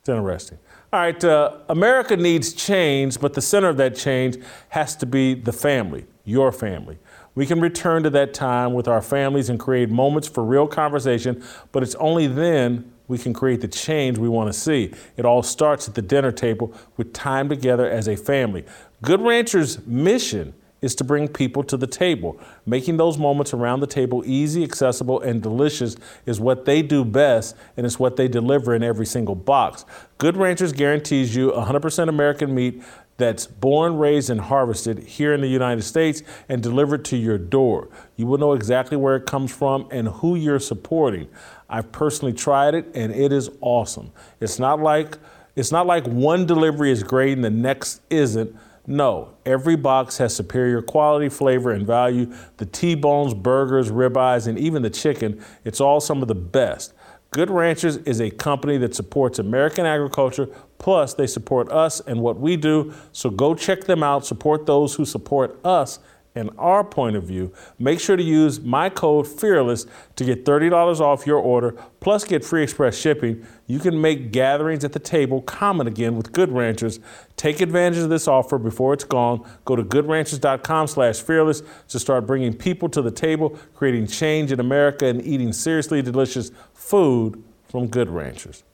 It's interesting. All right, uh, America needs change, but the center of that change has to be the family your family. We can return to that time with our families and create moments for real conversation, but it's only then we can create the change we want to see. It all starts at the dinner table with time together as a family. Good Ranchers' mission is to bring people to the table. Making those moments around the table easy, accessible, and delicious is what they do best, and it's what they deliver in every single box. Good Ranchers guarantees you 100% American meat that's born, raised, and harvested here in the United States and delivered to your door. You will know exactly where it comes from and who you're supporting. I've personally tried it and it is awesome. It's not like it's not like one delivery is great and the next isn't. No, every box has superior quality, flavor, and value. The T-bones, burgers, ribeyes, and even the chicken, it's all some of the best. Good Ranchers is a company that supports American agriculture, plus they support us and what we do. So go check them out, support those who support us and our point of view, make sure to use my code FEARLESS to get $30 off your order, plus get free express shipping. You can make gatherings at the table common again with Good Ranchers. Take advantage of this offer before it's gone. Go to goodranchers.com slash fearless to start bringing people to the table, creating change in America, and eating seriously delicious food from Good Ranchers.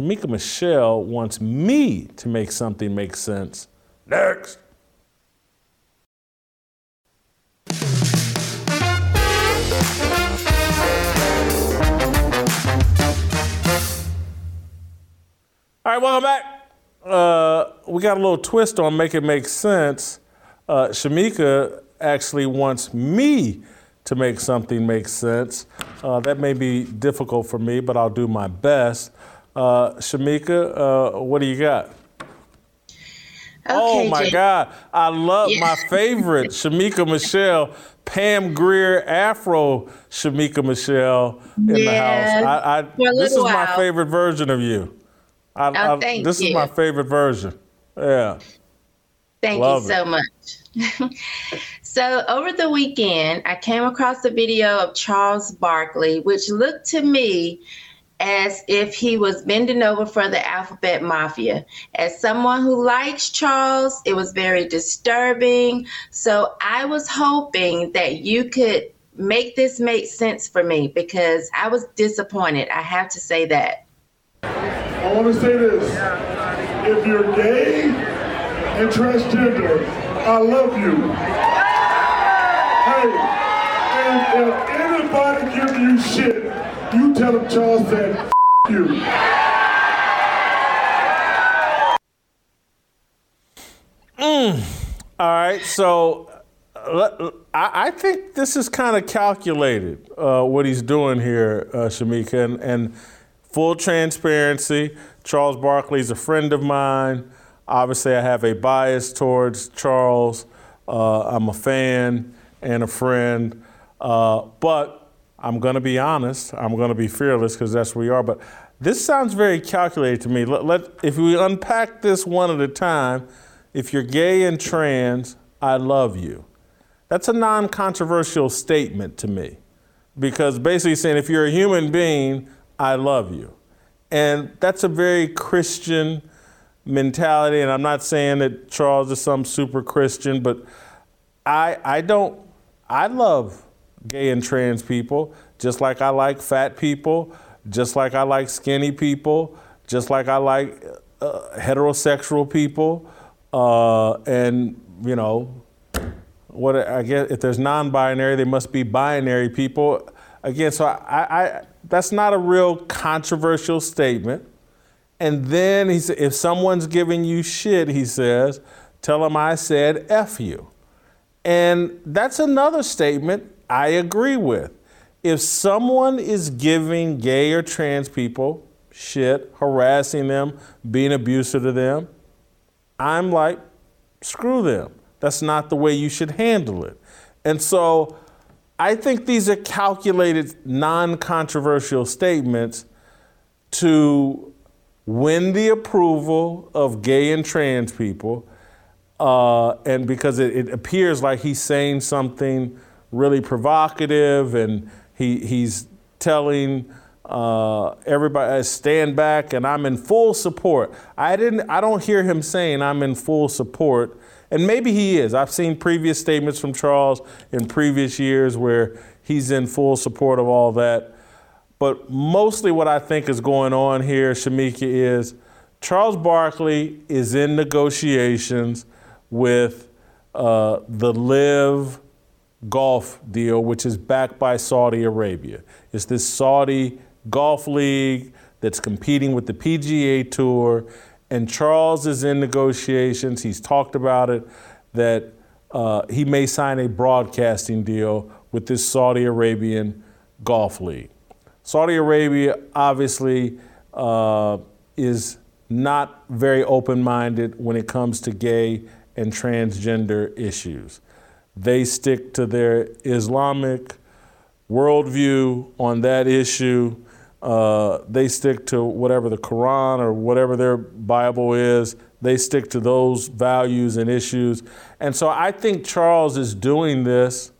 Shemeka Michelle wants me to make something make sense. Next. All right, welcome back. Uh, we got a little twist on Make It Make Sense. Uh, Shemeka actually wants me to make something make sense. Uh, that may be difficult for me, but I'll do my best. Uh, Shemeka, uh, what do you got? oh my Jay. God. I love Yeah. my favorite, Shemeka Michelle, Pam Grier Afro Shemeka Michelle in the house. I, I, this is little my favorite version of you. I, Oh, I- this is my favorite version. Yeah. Thank Love you so much. so, over the weekend, I came across a video of Charles Barkley, which looked to me as if he was bending over for the Alphabet Mafia. As someone who likes Charles, it was very disturbing. So, I was hoping that you could make this make sense for me because I was disappointed. I have to say that. I want to say this. If you're gay and transgender, I love you. Hey, and if anybody gives you shit, you tell him Charles said, "F- you. All right, so uh, I, I think this is kind of calculated uh, what he's doing here, uh, Shemeka, and, and full transparency. Charles Barkley is a friend of mine. Obviously, I have a bias towards Charles. Uh, I'm a fan and a friend, uh, but I'm going to be honest. I'm going to be fearless because that's where we are. But this sounds very calculated to me. Let, let, if we unpack this one at a time, if you're gay and trans, I love you. That's a non controversial statement to me because basically saying if you're a human being, I love you. And that's a very Christian mentality. And I'm not saying that Charles is some super Christian, but I, I don't, I love gay and trans people just like I like fat people, just like I like skinny people, just like I like uh, heterosexual people. Uh, and, you know, what I guess if there's non-binary, they must be binary people. Again, so I, I that's not a real controversial statement. And then he said, if someone's giving you shit, he says, tell them I said F you. And that's another statement I agree with. If someone is giving gay or trans people shit, harassing them, being abusive to them, I'm like, screw them. That's not the way you should handle it. And so I think these are calculated, non controversial statements to win the approval of gay and trans people. Uh, and because it, it appears like he's saying something really provocative and he, he's telling uh, everybody stand back and I'm in full support. I didn't I don't hear him saying I'm in full support. And maybe he is. I've seen previous statements from Charles in previous years where he's in full support of all that. But mostly what I think is going on here, Shemeka, is Charles Barkley is in negotiations with uh, the LIV Golf deal, which is backed by Saudi Arabia. It's this Saudi golf league that's competing with the PGA Tour, and Charles is in negotiations. He's talked about it that uh, he may sign a broadcasting deal with this Saudi Arabian Golf League. Saudi Arabia obviously uh, is not very open minded when it comes to gay and transgender issues. They stick to their Islamic worldview on that issue. Uh, they stick to whatever the Quran or whatever their Bible is. They stick to those values and issues. And so I think Charles is doing this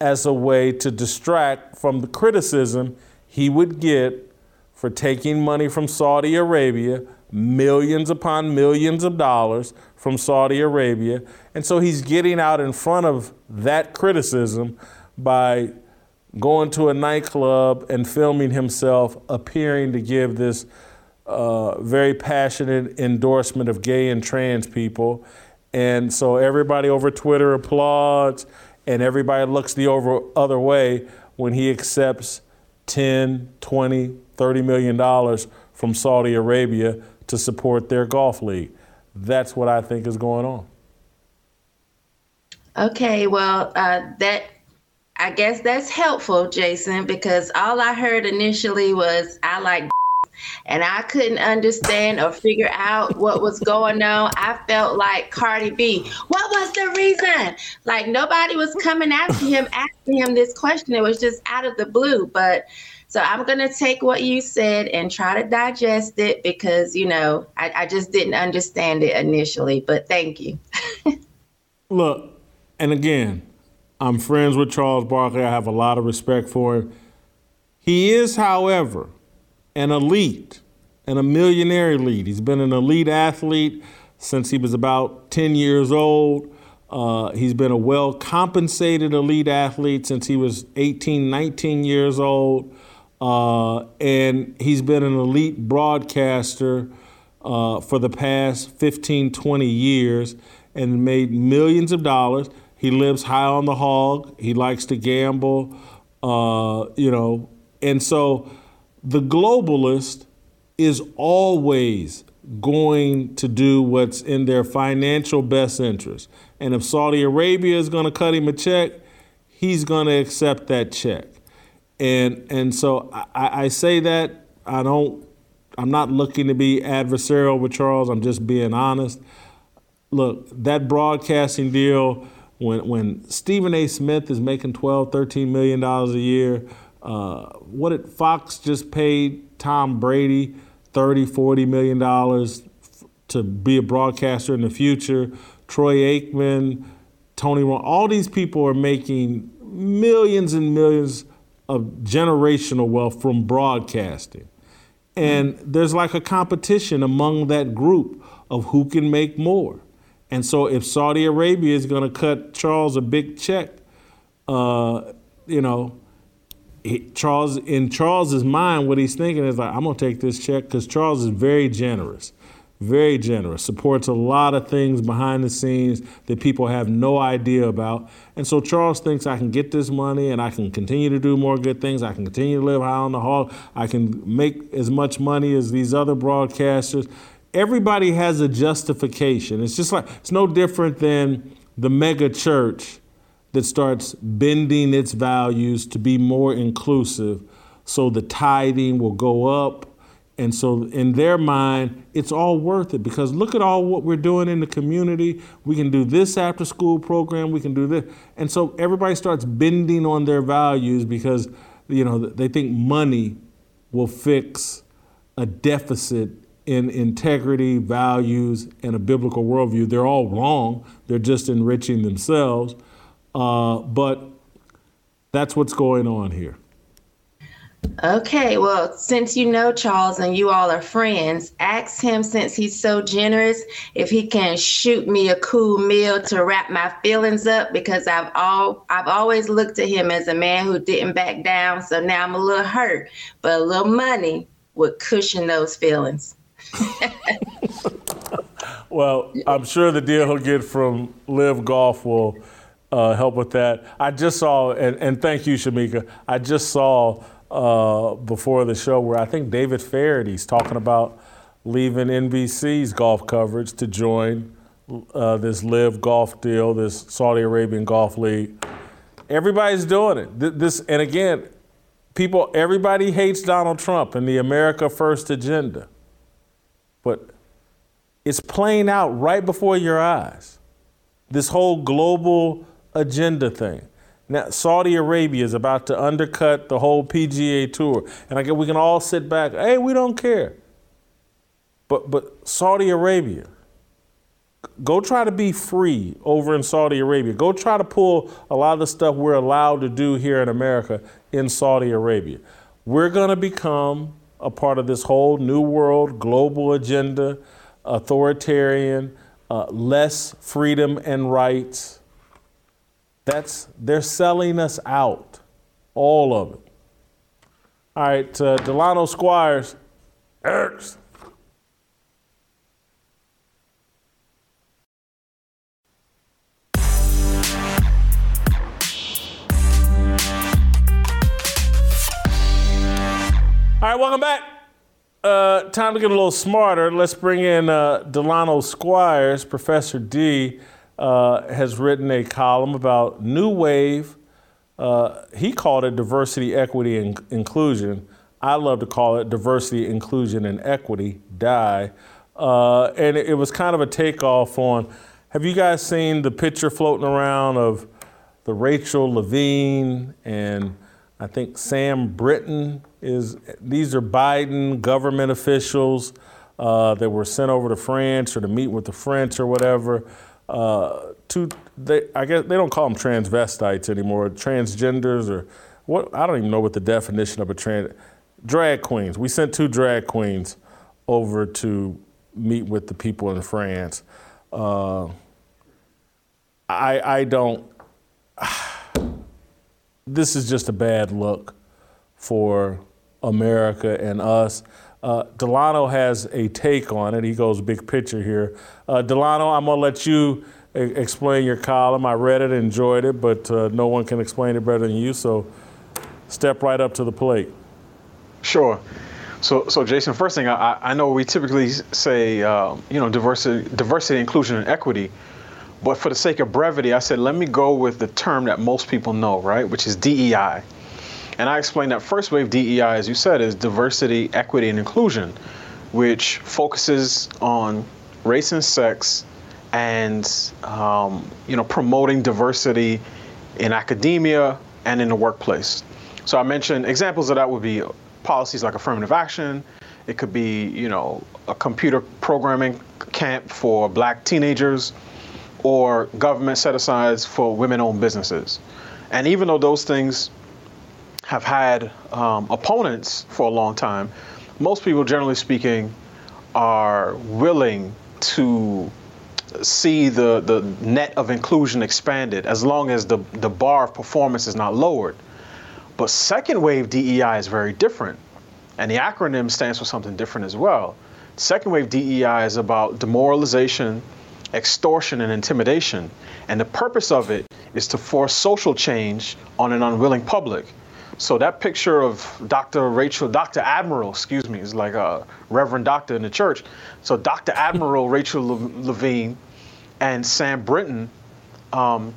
as a way to distract from the criticism he would get for taking money from Saudi Arabia, millions upon millions of dollars from Saudi Arabia. And so he's getting out in front of that criticism by going to a nightclub and filming himself appearing to give this uh, very passionate endorsement of gay and trans people. And so everybody over Twitter applauds, and everybody looks the over, other way when he accepts 10, 20, 30 million dollars from Saudi Arabia to support their golf league. That's what I think is going on. Okay, well, uh, that I guess that's helpful, Jason, because all I heard initially was I like and I couldn't understand or figure out what was going on. I felt like Cardi B. What was the reason? Like nobody was coming after him, asking him this question. It was just out of the blue. But so I'm going to take what you said and try to digest it because, you know, I, I just didn't understand it initially. But thank you. Look, and again, I'm friends with Charles Barkley. I have a lot of respect for him. He is, however, an elite and a millionaire elite. He's been an elite athlete since he was about 10 years old. Uh, he's been a well compensated elite athlete since he was 18, 19 years old. Uh, and he's been an elite broadcaster uh, for the past 15, 20 years and made millions of dollars. He lives high on the hog. He likes to gamble, uh, you know. And so the globalist is always going to do what's in their financial best interest. And if Saudi Arabia is going to cut him a check, he's going to accept that check. And and so I, I say that I don't I'm not looking to be adversarial with Charles. I'm just being honest. Look, that broadcasting deal when when Stephen A. Smith is making 12, 13 million dollars a year, uh, what did Fox just paid Tom Brady 30, 40 million dollars to be a broadcaster in the future. Troy Aikman, Tony Romo, all these people are making millions and millions of generational wealth from broadcasting. And there's like a competition among that group of who can make more. And so if Saudi Arabia is going to cut Charles a big check, uh, you know, he, Charles in Charles's mind, what he's thinking is like, I'm going to take this check because Charles is very generous, very generous, supports a lot of things behind the scenes that people have no idea about. And so Charles thinks I can get this money and I can continue to do more good things. I can continue to live high on the hog. I can make as much money as these other broadcasters everybody has a justification. It's just like, it's no different than the mega church that starts bending its values to be more inclusive so the tithing will go up. And so, in their mind, it's all worth it because look at all what we're doing in the community. We can do this after school program, we can do this. And so, everybody starts bending on their values because, you know, they think money will fix a deficit in integrity, values, and a biblical worldview. They're all wrong. They're just enriching themselves. Uh, but that's what's going on here. Okay, well, since you know Charles and you all are friends, ask him since he's so generous if he can shoot me a cool meal to wrap my feelings up because I've all I've always looked at him as a man who didn't back down. So now I'm a little hurt, but a little money would cushion those feelings. well, I'm sure the deal he'll get from LIV Golf will uh, help with that. I just saw, and, and thank you, Shemeka. I just saw uh, before the show where I think David Feherty's talking about leaving NBC's golf coverage to join uh, this LIV golf deal, this Saudi Arabian Golf League. Everybody's doing it. This, and again, people, everybody hates Donald Trump and the America First agenda. But it's playing out right before your eyes. This whole global agenda thing. Now, Saudi Arabia is about to undercut the whole PGA Tour, and I guess we can all sit back. Hey, we don't care. But but Saudi Arabia, go try to be free over in Saudi Arabia. Go try to pull a lot of the stuff we're allowed to do here in America in Saudi Arabia. We're going to become a part of this whole new world global agenda, authoritarian, uh, less freedom and rights that's they're selling us out, all of it. All right, uh, Delano Squires, Eric's. All right, welcome back. Uh, time to get a little smarter. Let's bring in uh, Delano Squires, Professor D uh, has written a column about New Wave. Uh, he called it diversity, equity, and inclusion. I love to call it diversity, inclusion, and equity, DIE. Uh, and it, was kind of a takeoff on have you guys seen the picture floating around of the Rachel Levine and I think Sam Brinton is, these are Biden government officials uh, that were sent over to France or to meet with the French or whatever uh, two, they, I guess they don't call them transvestites anymore, transgenders or what, I don't even know what the definition of a trans, drag queens. We sent two drag queens over to meet with the people in France. Uh, I, I don't, this is just a bad look for America and us. Uh, Delano has a take on it. He goes big picture here. Uh, Delano, I'm going to let you explain your column. I read it, enjoyed it, but uh, no one can explain it better than you. So step right up to the plate. Sure. So, so Jason, first thing I, I know we typically say, uh, you know, diversity, diversity, inclusion, and equity. But for the sake of brevity, I said let me go with the term that most people know, right, which is DEI. And I explained that first wave DEI, as you said, is diversity, equity, and inclusion, which focuses on race and sex and um, you know promoting diversity in academia and in the workplace. So I mentioned examples of that would be policies like affirmative action. It could be you know a computer programming camp for black teenagers or government set asides for women-owned businesses. And even though those things have had um, opponents for a long time, most people, generally speaking, are willing to see the, the net of inclusion expanded as long as the, the bar of performance is not lowered. But second wave DEI is very different, and the acronym stands for something different as well. Second wave DEI is about demoralization, extortion, and intimidation. And the purpose of it is to force social change on an unwilling public. So that picture of Dr. Rachel, Dr. Admiral, excuse me, is like a Reverend Doctor in the church. So Dr. Admiral Rachel Levine and Sam Brinton um,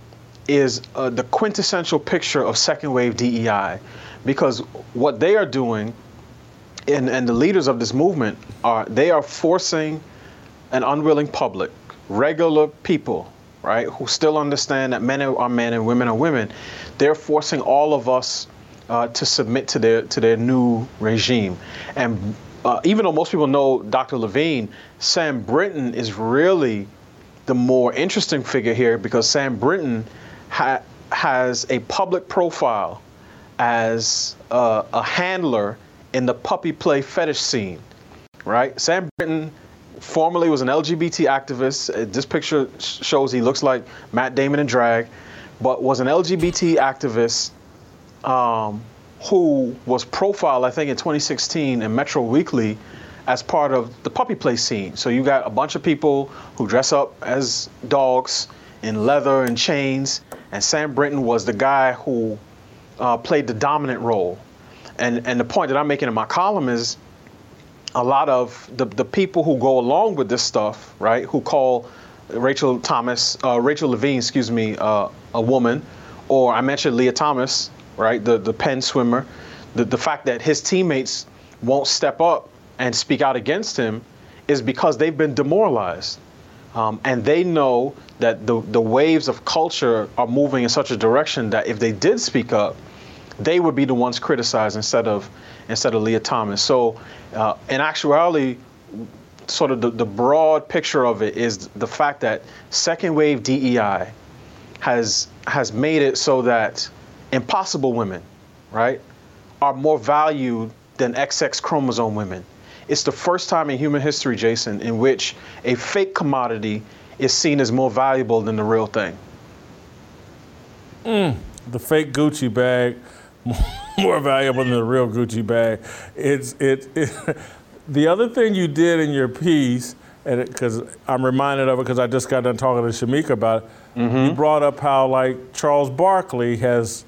is uh, the quintessential picture of second wave DEI, because what they are doing, and, and the leaders of this movement are they are forcing an unwilling public, regular people, right, who still understand that men are men and women are women. They're forcing all of us uh, to submit to their to their new regime. And uh, even though most people know Dr. Levine, Sam Brinton is really the more interesting figure here because Sam Brinton ha- has a public profile as uh, a handler in the puppy play fetish scene, right? Sam Brinton formerly was an LGBT activist. Uh, this picture shows he looks like Matt Damon in drag, but was an LGBT activist um, who was profiled, I think, in 2016 in Metro Weekly as part of the puppy play scene. So you got a bunch of people who dress up as dogs in leather and chains, and Sam Brinton was the guy who uh, played the dominant role. And and the point that I'm making in my column is a lot of the, the people who go along with this stuff, right, who call Rachel Thomas, uh, Rachel Levine, excuse me, uh, a woman, or I mentioned Lia Thomas, right, the, the Penn swimmer, the, the fact that his teammates won't step up and speak out against him is because they've been demoralized. Um, and they know that the, the waves of culture are moving in such a direction that if they did speak up, they would be the ones criticized instead of instead of Lia Thomas. So, uh, in actuality, sort of the, the broad picture of it is the fact that second wave DEI has has made it so that impossible women, right, are more valued than XX chromosome women. It's the first time in human history, Jason, in which a fake commodity is seen as more valuable than the real thing. Mm, the fake Gucci bag more valuable than the real Gucci bag. It's it, it the other thing you did in your piece, and because I'm reminded of it because I just got done talking to Shemeka about it. Mm-hmm. You brought up how like Charles Barkley has,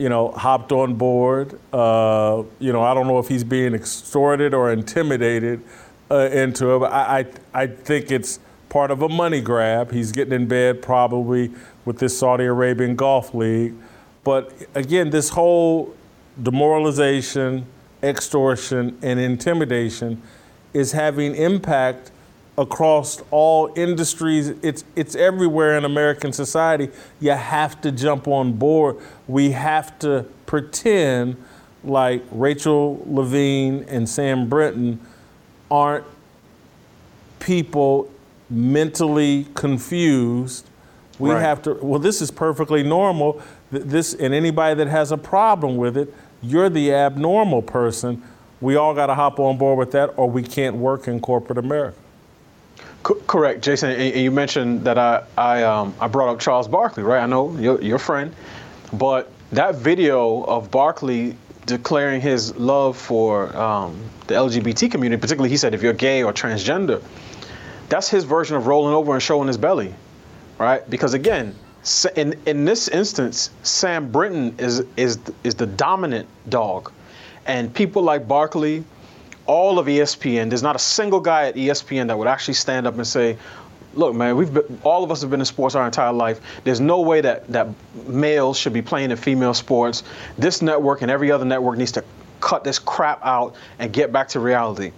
you know, hopped on board. Uh, you know, I don't know if he's being extorted or intimidated uh, into it, but I, I I think it's part of a money grab. He's getting in bed probably with this Saudi Arabian Golf League. But again, this whole demoralization, extortion, and intimidation is having impact across all industries. It's it's everywhere in American society. You have to jump on board. We have to pretend like Rachel Levine and Sam Brinton aren't people mentally confused. We right. have to. Well, this is perfectly normal. This and anybody that has a problem with it, you're the abnormal person. We all got to hop on board with that, or we can't work in corporate America. Co- correct, Jason. You mentioned that I I, um, I brought up Charles Barkley, right? I know your your friend, but that video of Barkley declaring his love for um, the LGBT community, particularly he said if you're gay or transgender, that's his version of rolling over and showing his belly, right? Because again, in in this instance, Sam Brinton is is is the dominant dog, and people like Barkley, all of ESPN. There's not a single guy at ESPN that would actually stand up and say, "Look, man, we've been, all of us have been in sports our entire life. There's no way that that males should be playing in female sports. This network and every other network needs to cut this crap out and get back to reality."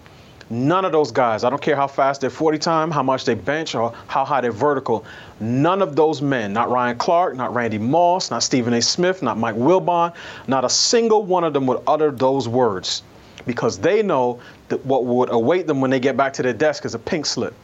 None of those guys, I don't care how fast they're 40 time, how much they bench, or how high they're vertical, none of those men, not Ryan Clark, not Randy Moss, not Stephen A. Smith, not Mike Wilbon, not a single one of them would utter those words because they know that what would await them when they get back to their desk is a pink slip.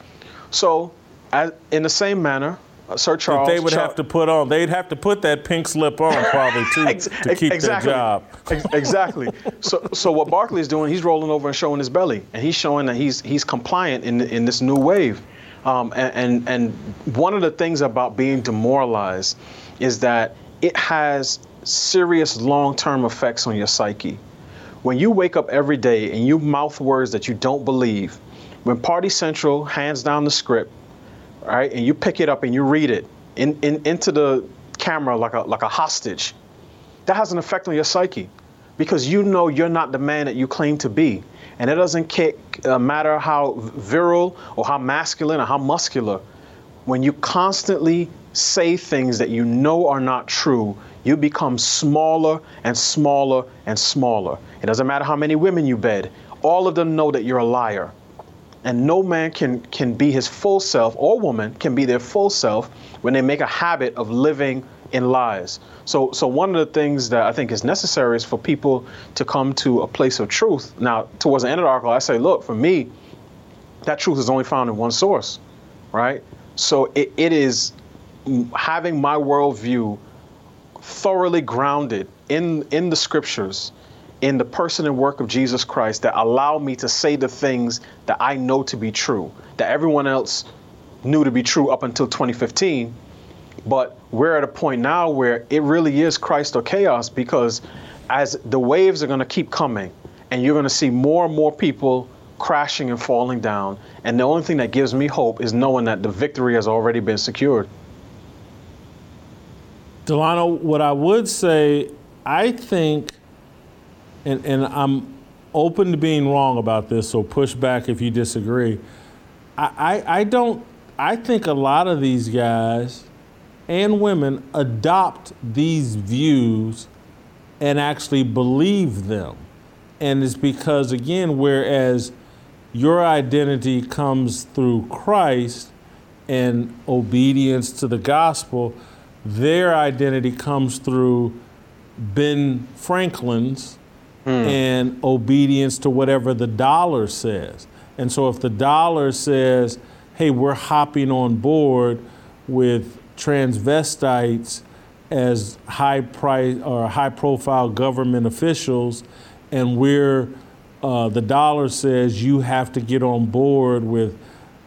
So, as, in the same manner, uh, Sir Charles. That they would have to put on. They'd have to put that pink slip on probably too to keep exactly. their job. exactly. So, so what Barkley is doing, he's rolling over and showing his belly, and he's showing that he's he's compliant in in this new wave. Um, and, and and one of the things about being demoralized is that it has serious long-term effects on your psyche. When you wake up every day and you mouth words that you don't believe, when Party Central hands down the script right? And you pick it up and you read it in, in, into the camera like a, like a hostage. That has an effect on your psyche because you know you're not the man that you claim to be. And it doesn't uh, matter how virile or how masculine or how muscular. When you constantly say things that you know are not true, you become smaller and smaller and smaller. It doesn't matter how many women you bed, all of them know that you're a liar and no man can can be his full self or woman can be their full self when they make a habit of living in lies. So so one of the things that I think is necessary is for people to come to a place of truth. Now, towards the end of the article, I say, look, for me, that truth is only found in one source, right? So it, it is having my worldview thoroughly grounded in in the scriptures in the person and work of Jesus Christ that allow me to say the things that I know to be true, that everyone else knew to be true up until 2015. But we're at a point now where it really is Christ or chaos because as the waves are going to keep coming and you're going to see more and more people crashing and falling down. And the only thing that gives me hope is knowing that the victory has already been secured. Delano, what I would say, I think and, and I'm open to being wrong about this, so push back if you disagree. I, I, I don't, I think a lot of these guys and women adopt these views and actually believe them. And it's because, again, whereas your identity comes through Christ and obedience to the gospel, their identity comes through Ben Franklin's and obedience to whatever the dollar says. And so if the dollar says, hey, we're hopping on board with transvestites as high price or high profile government officials, and we're uh, the dollar says you have to get on board with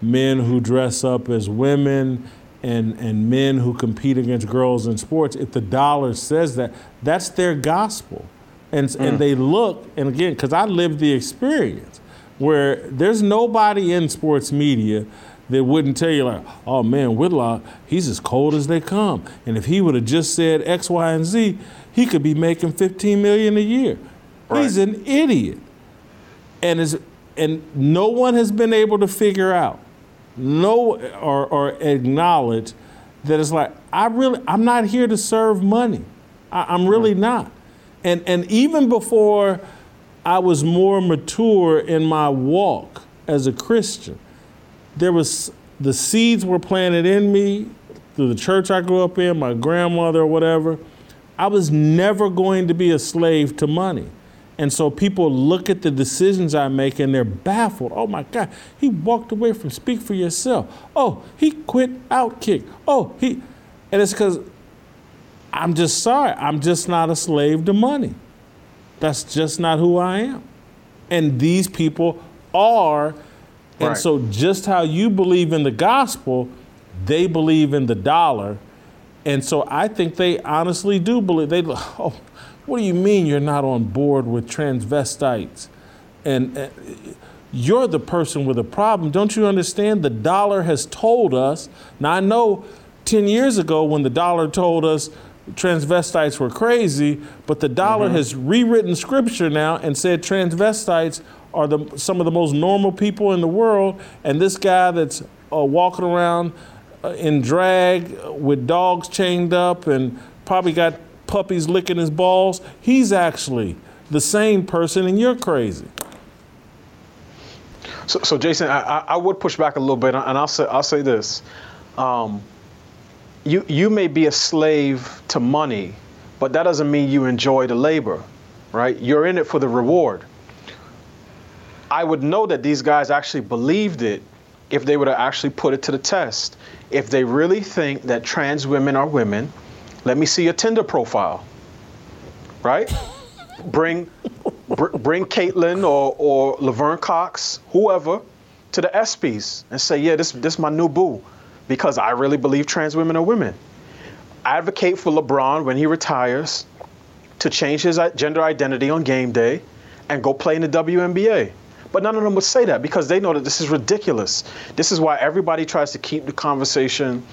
men who dress up as women and, and men who compete against girls in sports. If the dollar says that, that's their gospel. And, and mm. they look, and again, because I lived the experience where there's nobody in sports media that wouldn't tell you like, oh man, Whitlock, he's as cold as they come. And if he would have just said X, Y, and Z, he could be making 15 million a year. He's an idiot. And is and no one has been able to figure out, no or, or acknowledge that it's like, I really I'm not here to serve money. I, I'm really not. And and even before I was more mature in my walk as a Christian, there was the seeds were planted in me through the church I grew up in, my grandmother or whatever. I was never going to be a slave to money. And so people look at the decisions I make and they're baffled. Oh my God, he walked away from Speak for Yourself. Oh, he quit Outkick. Oh, he. And it's because I'm just sorry. I'm just not a slave to money. That's just not who I am. And these people are. And Right. so, just how you believe in the gospel, they believe in the dollar. And so, I think they honestly do believe. They, oh, what do you mean you're not on board with transvestites? And uh, you're the person with a problem. Don't you understand? The dollar has told us. Now, I know 10 years ago when the dollar told us transvestites were crazy, but the dollar has rewritten scripture now and said transvestites are the, some of the most normal people in the world. And this guy that's uh, walking around uh, in drag with dogs chained up and probably got puppies licking his balls, he's actually the same person and you're crazy. So, so Jason, I, I would push back a little bit, and I'll say I'll say this: um, you you may be a slave to money, but that doesn't mean you enjoy the labor, right? You're in it for the reward. I would know that these guys actually believed it if they would have actually put it to the test. If they really think that trans women are women, let me see your Tinder profile, right? bring br- bring Caitlyn or, or Laverne Cox, whoever, to the ESPYs and say, yeah, this this my new boo, because I really believe trans women are women. Advocate for LeBron when he retires to change his uh, gender identity on game day and go play in the WNBA. But none of them would say that because they know that this is ridiculous. This is why everybody tries to keep the conversation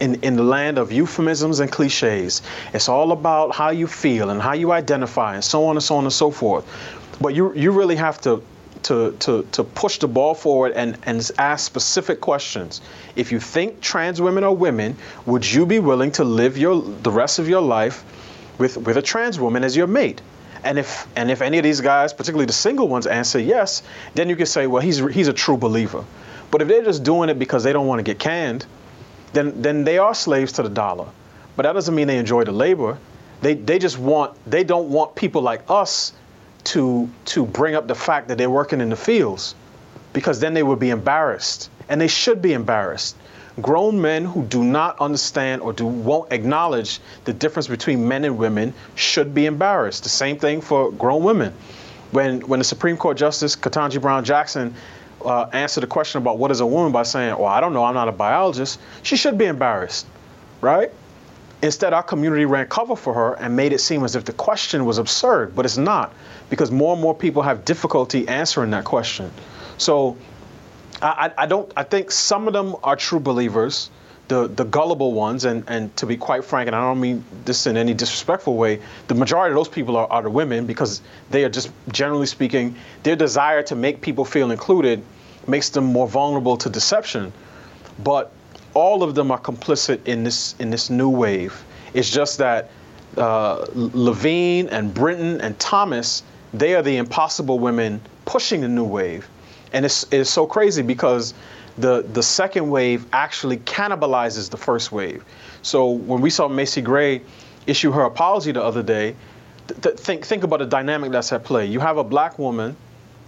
in, in the land of euphemisms and cliches. It's all about how you feel and how you identify and so on and so on and so forth. But you you really have to to to, to push the ball forward and, and ask specific questions. If you think trans women are women, would you be willing to live your the rest of your life with with a trans woman as your mate? And if and if any of these guys, particularly the single ones, answer yes, then you can say, well, he's he's a true believer. But if they're just doing it because they don't want to get canned, then then they are slaves to the dollar. But that doesn't mean they enjoy the labor. They they just want they don't want people like us to to bring up the fact that they're working in the fields because then they would be embarrassed and they should be embarrassed. Grown men who do not understand or do won't acknowledge the difference between men and women should be embarrassed. The same thing for grown women. When when the Supreme Court Justice Ketanji Brown Jackson uh, answered the question about what is a woman by saying, "Well, I don't know, I'm not a biologist," she should be embarrassed, right? Instead, our community ran cover for her and made it seem as if the question was absurd, but it's not, because more and more people have difficulty answering that question. So, I, I I don't. I think some of them are true believers. the, the gullible ones, and, and to be quite frank, and I don't mean this in any disrespectful way, the majority of those people are, are the women because they are just, generally speaking, their desire to make people feel included makes them more vulnerable to deception. But all of them are complicit in this in this new wave. It's just that uh, Levine and Brinton and Thomas, they are the impossible women pushing the new wave, and it's it's so crazy because the the second wave actually cannibalizes the first wave. So when we saw Macy Gray issue her apology the other day, th- th- think think about the dynamic that's at play. You have a black woman,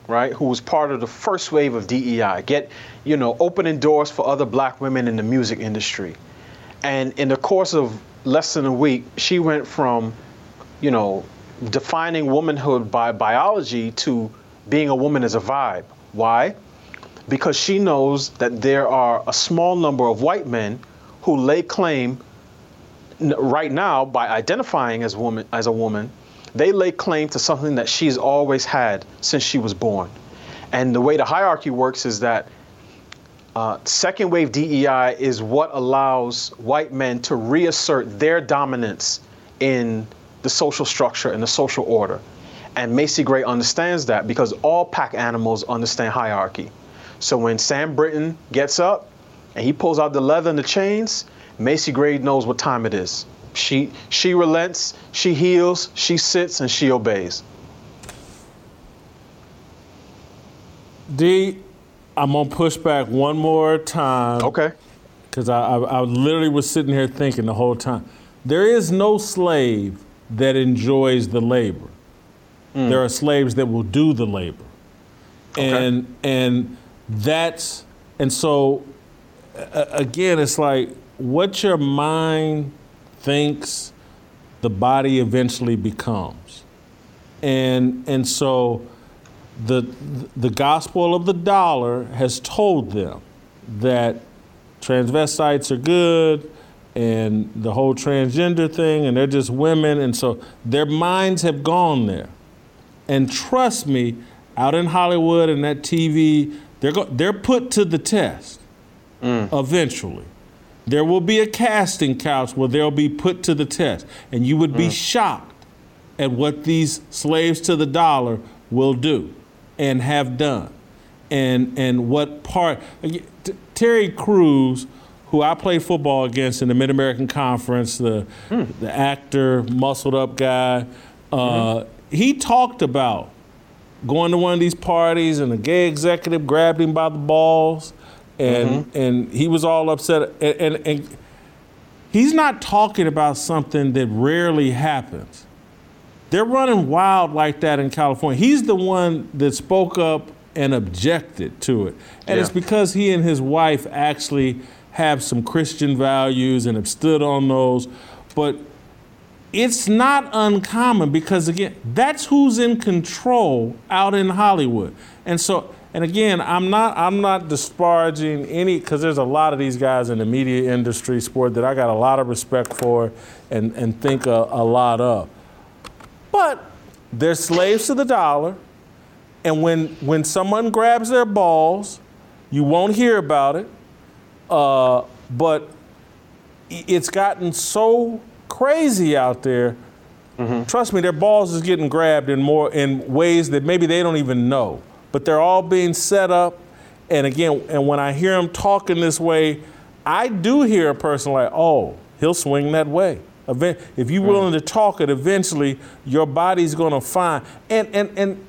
right, who was part of the first wave of DEI, get you know opening doors for other black women in the music industry, and in the course of less than a week, she went from, you know, defining womanhood by biology to being a woman as a vibe. Why? because she knows that there are a small number of white men who lay claim right now by identifying as woman as a woman they lay claim to something that she's always had since she was born and the way the hierarchy works is that uh, second wave DEI is what allows white men to reassert their dominance in the social structure and the social order. And Macy Gray understands that because all pack animals understand hierarchy. So when Sam Brinton gets up and he pulls out the leather and the chains, Macy Gray knows what time it is. She she relents, she heals, she sits, and she obeys. D, I'm gonna push back one more time. Okay. Because I, I, I literally was sitting here thinking the whole time. There is no slave that enjoys the labor. Mm. There are slaves that will do the labor. Okay. And and that's and so uh, again it's like what your mind thinks the body eventually becomes. And and so the the gospel of the dollar has told them that transvestites are good and the whole transgender thing and they're just women. And so their minds have gone there. And trust me out in hollywood and that tv they're, go- they're put to the test mm. eventually. There will be a casting couch where they'll be put to the test. And you would be mm. shocked at what these slaves to the dollar will do and have done. And, and what part. Terry Crews, who I played football against in the Mid American Conference, the, hmm. the actor, muscled up guy, uh, mm-hmm. he talked about going to one of these parties and a gay executive grabbed him by the balls and mm-hmm. and he was all upset. And, and, and he's not talking about something that rarely happens. They're running wild like that in california. He's the one that spoke up and objected to it. And it's because he and his wife actually have some christian values and have stood on those. But it's not uncommon because again that's who's in control out in hollywood. And so and again i'm not i'm not disparaging any because there's a lot of these guys in the media industry sport that i got a lot of respect for and, and think a, a lot of but they're slaves to the dollar and when when someone grabs their balls you won't hear about it uh, but it's gotten so crazy out there. Trust me, their balls is getting grabbed in more in ways that maybe they don't even know. But they're all being set up. And again, and when I hear him talking this way, I do hear a person like, "Oh, he'll swing that way." If you're willing to talk it, eventually your body's going to find. And and and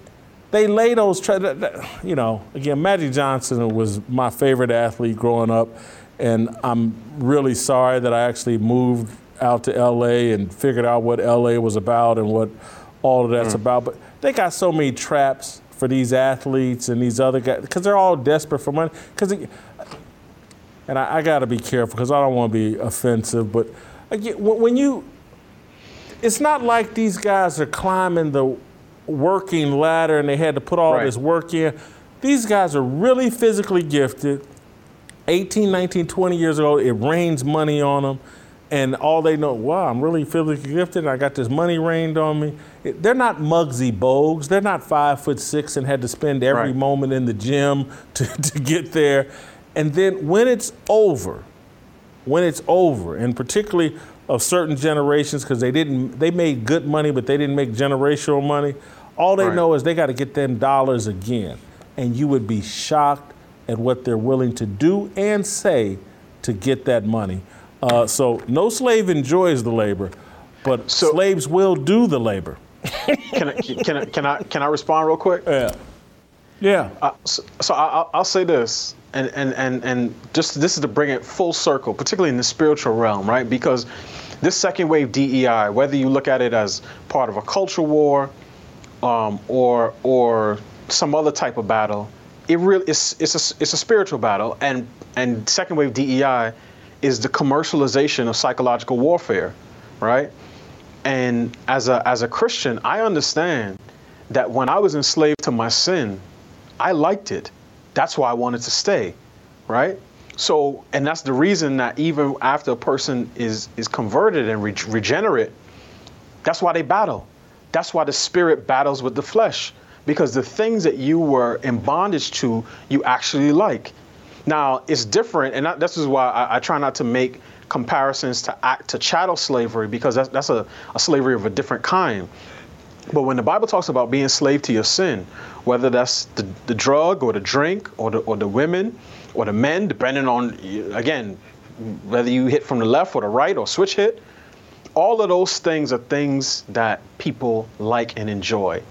they lay those. Tra- you know, again, Magic Johnson was my favorite athlete growing up, and I'm really sorry that I actually moved out to LA and figured out what LA was about and what all of that's hmm. about. But they got so many traps for these athletes and these other guys because they're all desperate for money. Because, and I, I got to be careful because I don't want to be offensive. But again, when when you, it's not like these guys are climbing the working ladder and they had to put all Right. this work in. These guys are really physically gifted. 18, 19, 20 years old, it rains money on them. And all they know, wow, I'm really physically gifted. And I got this money rained on me. They're not Muggsy Bogues. They're not five foot six and had to spend every Right. moment in the gym to, to get there. And then when it's over, when it's over, and particularly of certain generations because they didn't they made good money, but they didn't make generational money. All they Right. know is they got to get them dollars again, and you would be shocked at what they're willing to do and say to get that money. Uh, so no slave enjoys the labor, but So- slaves will do the labor. Can I, can I, can I, can I respond real quick? Yeah. Yeah. Uh, so so I, I'll, I'll say this, and, and, and, and just this is to bring it full circle, particularly in the spiritual realm, right? Because this second wave DEI, whether you look at it as part of a culture war um, or, or some other type of battle, it really it's, it's, a, it's a spiritual battle. And, and second wave DEI is the commercialization of psychological warfare, right? And as a, as a Christian, I understand that when I was enslaved to my sin, I liked it. That's why I wanted to stay, right? So, and that's the reason that even after a person is is converted and re- regenerate, that's why they battle. That's why the spirit battles with the flesh because the things that you were in bondage to, you actually like. Now, it's different, and this is why I, I try not to make comparisons to act to chattel slavery because that's, that's a, a slavery of a different kind. But when the Bible talks about being slave to your sin, whether that's the, the drug or the drink or the, or the women or the men, depending on, again, whether you hit from the left or the right or switch hit, all of those things are things that people like and enjoy.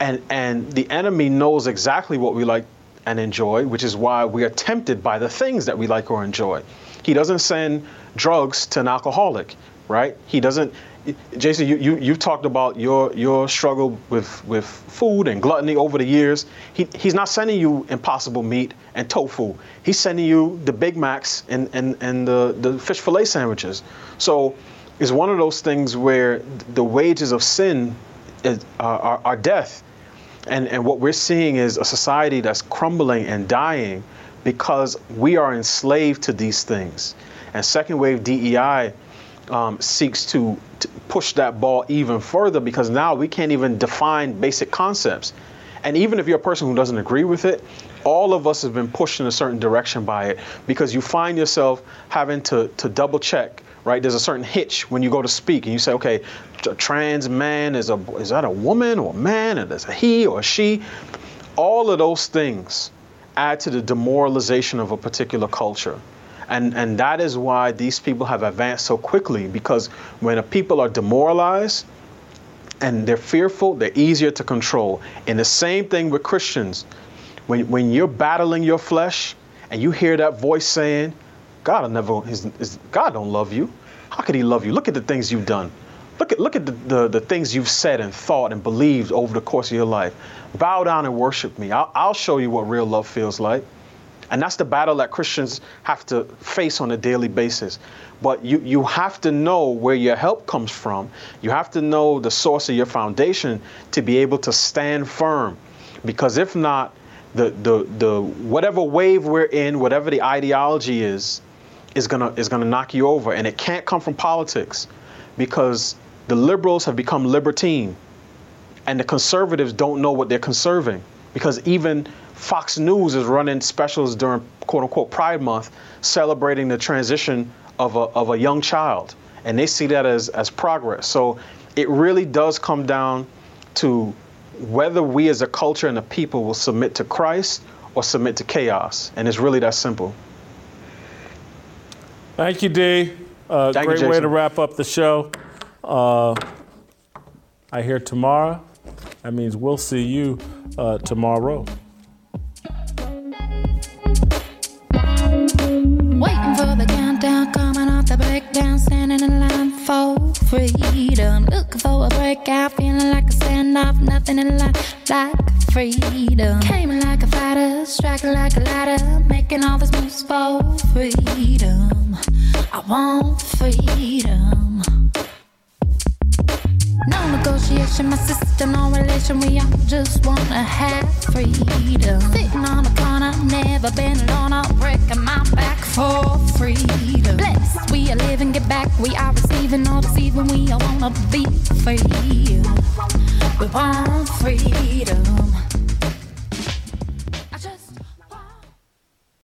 And, and the enemy knows exactly what we like and enjoy, which is why we are tempted by the things that we like or enjoy. He doesn't send drugs to an alcoholic, right? He doesn't. Jason, you, you you've talked about your your struggle with with food and gluttony over the years. He, he's not sending you impossible meat and tofu. He's sending you the Big Macs and and, and the, the fish fillet sandwiches. So it's one of those things where the wages of sin is, are, are, are death. And, and what we're seeing is a society that's crumbling and dying because we are enslaved to these things. And second wave DEI um, seeks to, to push that ball even further because now we can't even define basic concepts. And even if you're a person who doesn't agree with it, all of us have been pushed in a certain direction by it because you find yourself having to, to double check, right? There's a certain hitch when you go to speak and you say, okay, a trans man is a is that a woman or a man and is a he or a she? All of those things add to the demoralization of a particular culture. And, and that is why these people have advanced so quickly because when a people are demoralized, and they're fearful, they're easier to control. And the same thing with Christians. When, when you're battling your flesh and you hear that voice saying, God will never, his, his, God don't love you. How could he love you? Look at the things you've done. Look at, look at the, the, the things you've said and thought and believed over the course of your life. Bow down and worship me. I'll, I'll show you what real love feels like. And that's the battle that Christians have to face on a daily basis. But you, you have to know where your help comes from. You have to know the source of your foundation to be able to stand firm. Because if not, the, the, the whatever wave we're in, whatever the ideology is, is gonna is gonna knock you over. And it can't come from politics because the liberals have become libertine and the conservatives don't know what they're conserving because even Fox News is running specials during quote unquote Pride Month celebrating the transition of a, of a young child. And they see that as, as progress. So it really does come down to whether we as a culture and a people will submit to Christ or submit to chaos. And it's really that simple. Thank you, D. Uh, Thank you, great way to wrap up the show. Uh, I hear tomorrow. That means we'll see you uh, tomorrow. Waiting for the countdown, coming off the breakdown, standing in line for freedom. Looking for a break breakout, feeling like a standoff, nothing in life like freedom. Came like a fighter, striking like a ladder, making all these moves for freedom. I want freedom. No negotiation, my sister, no relation. We all just wanna have freedom. Sitting on a corner, never been alone. I'll break my back for freedom. Blessed, we are living, get back. We are receiving, no deceiving. We all wanna be free. We want freedom.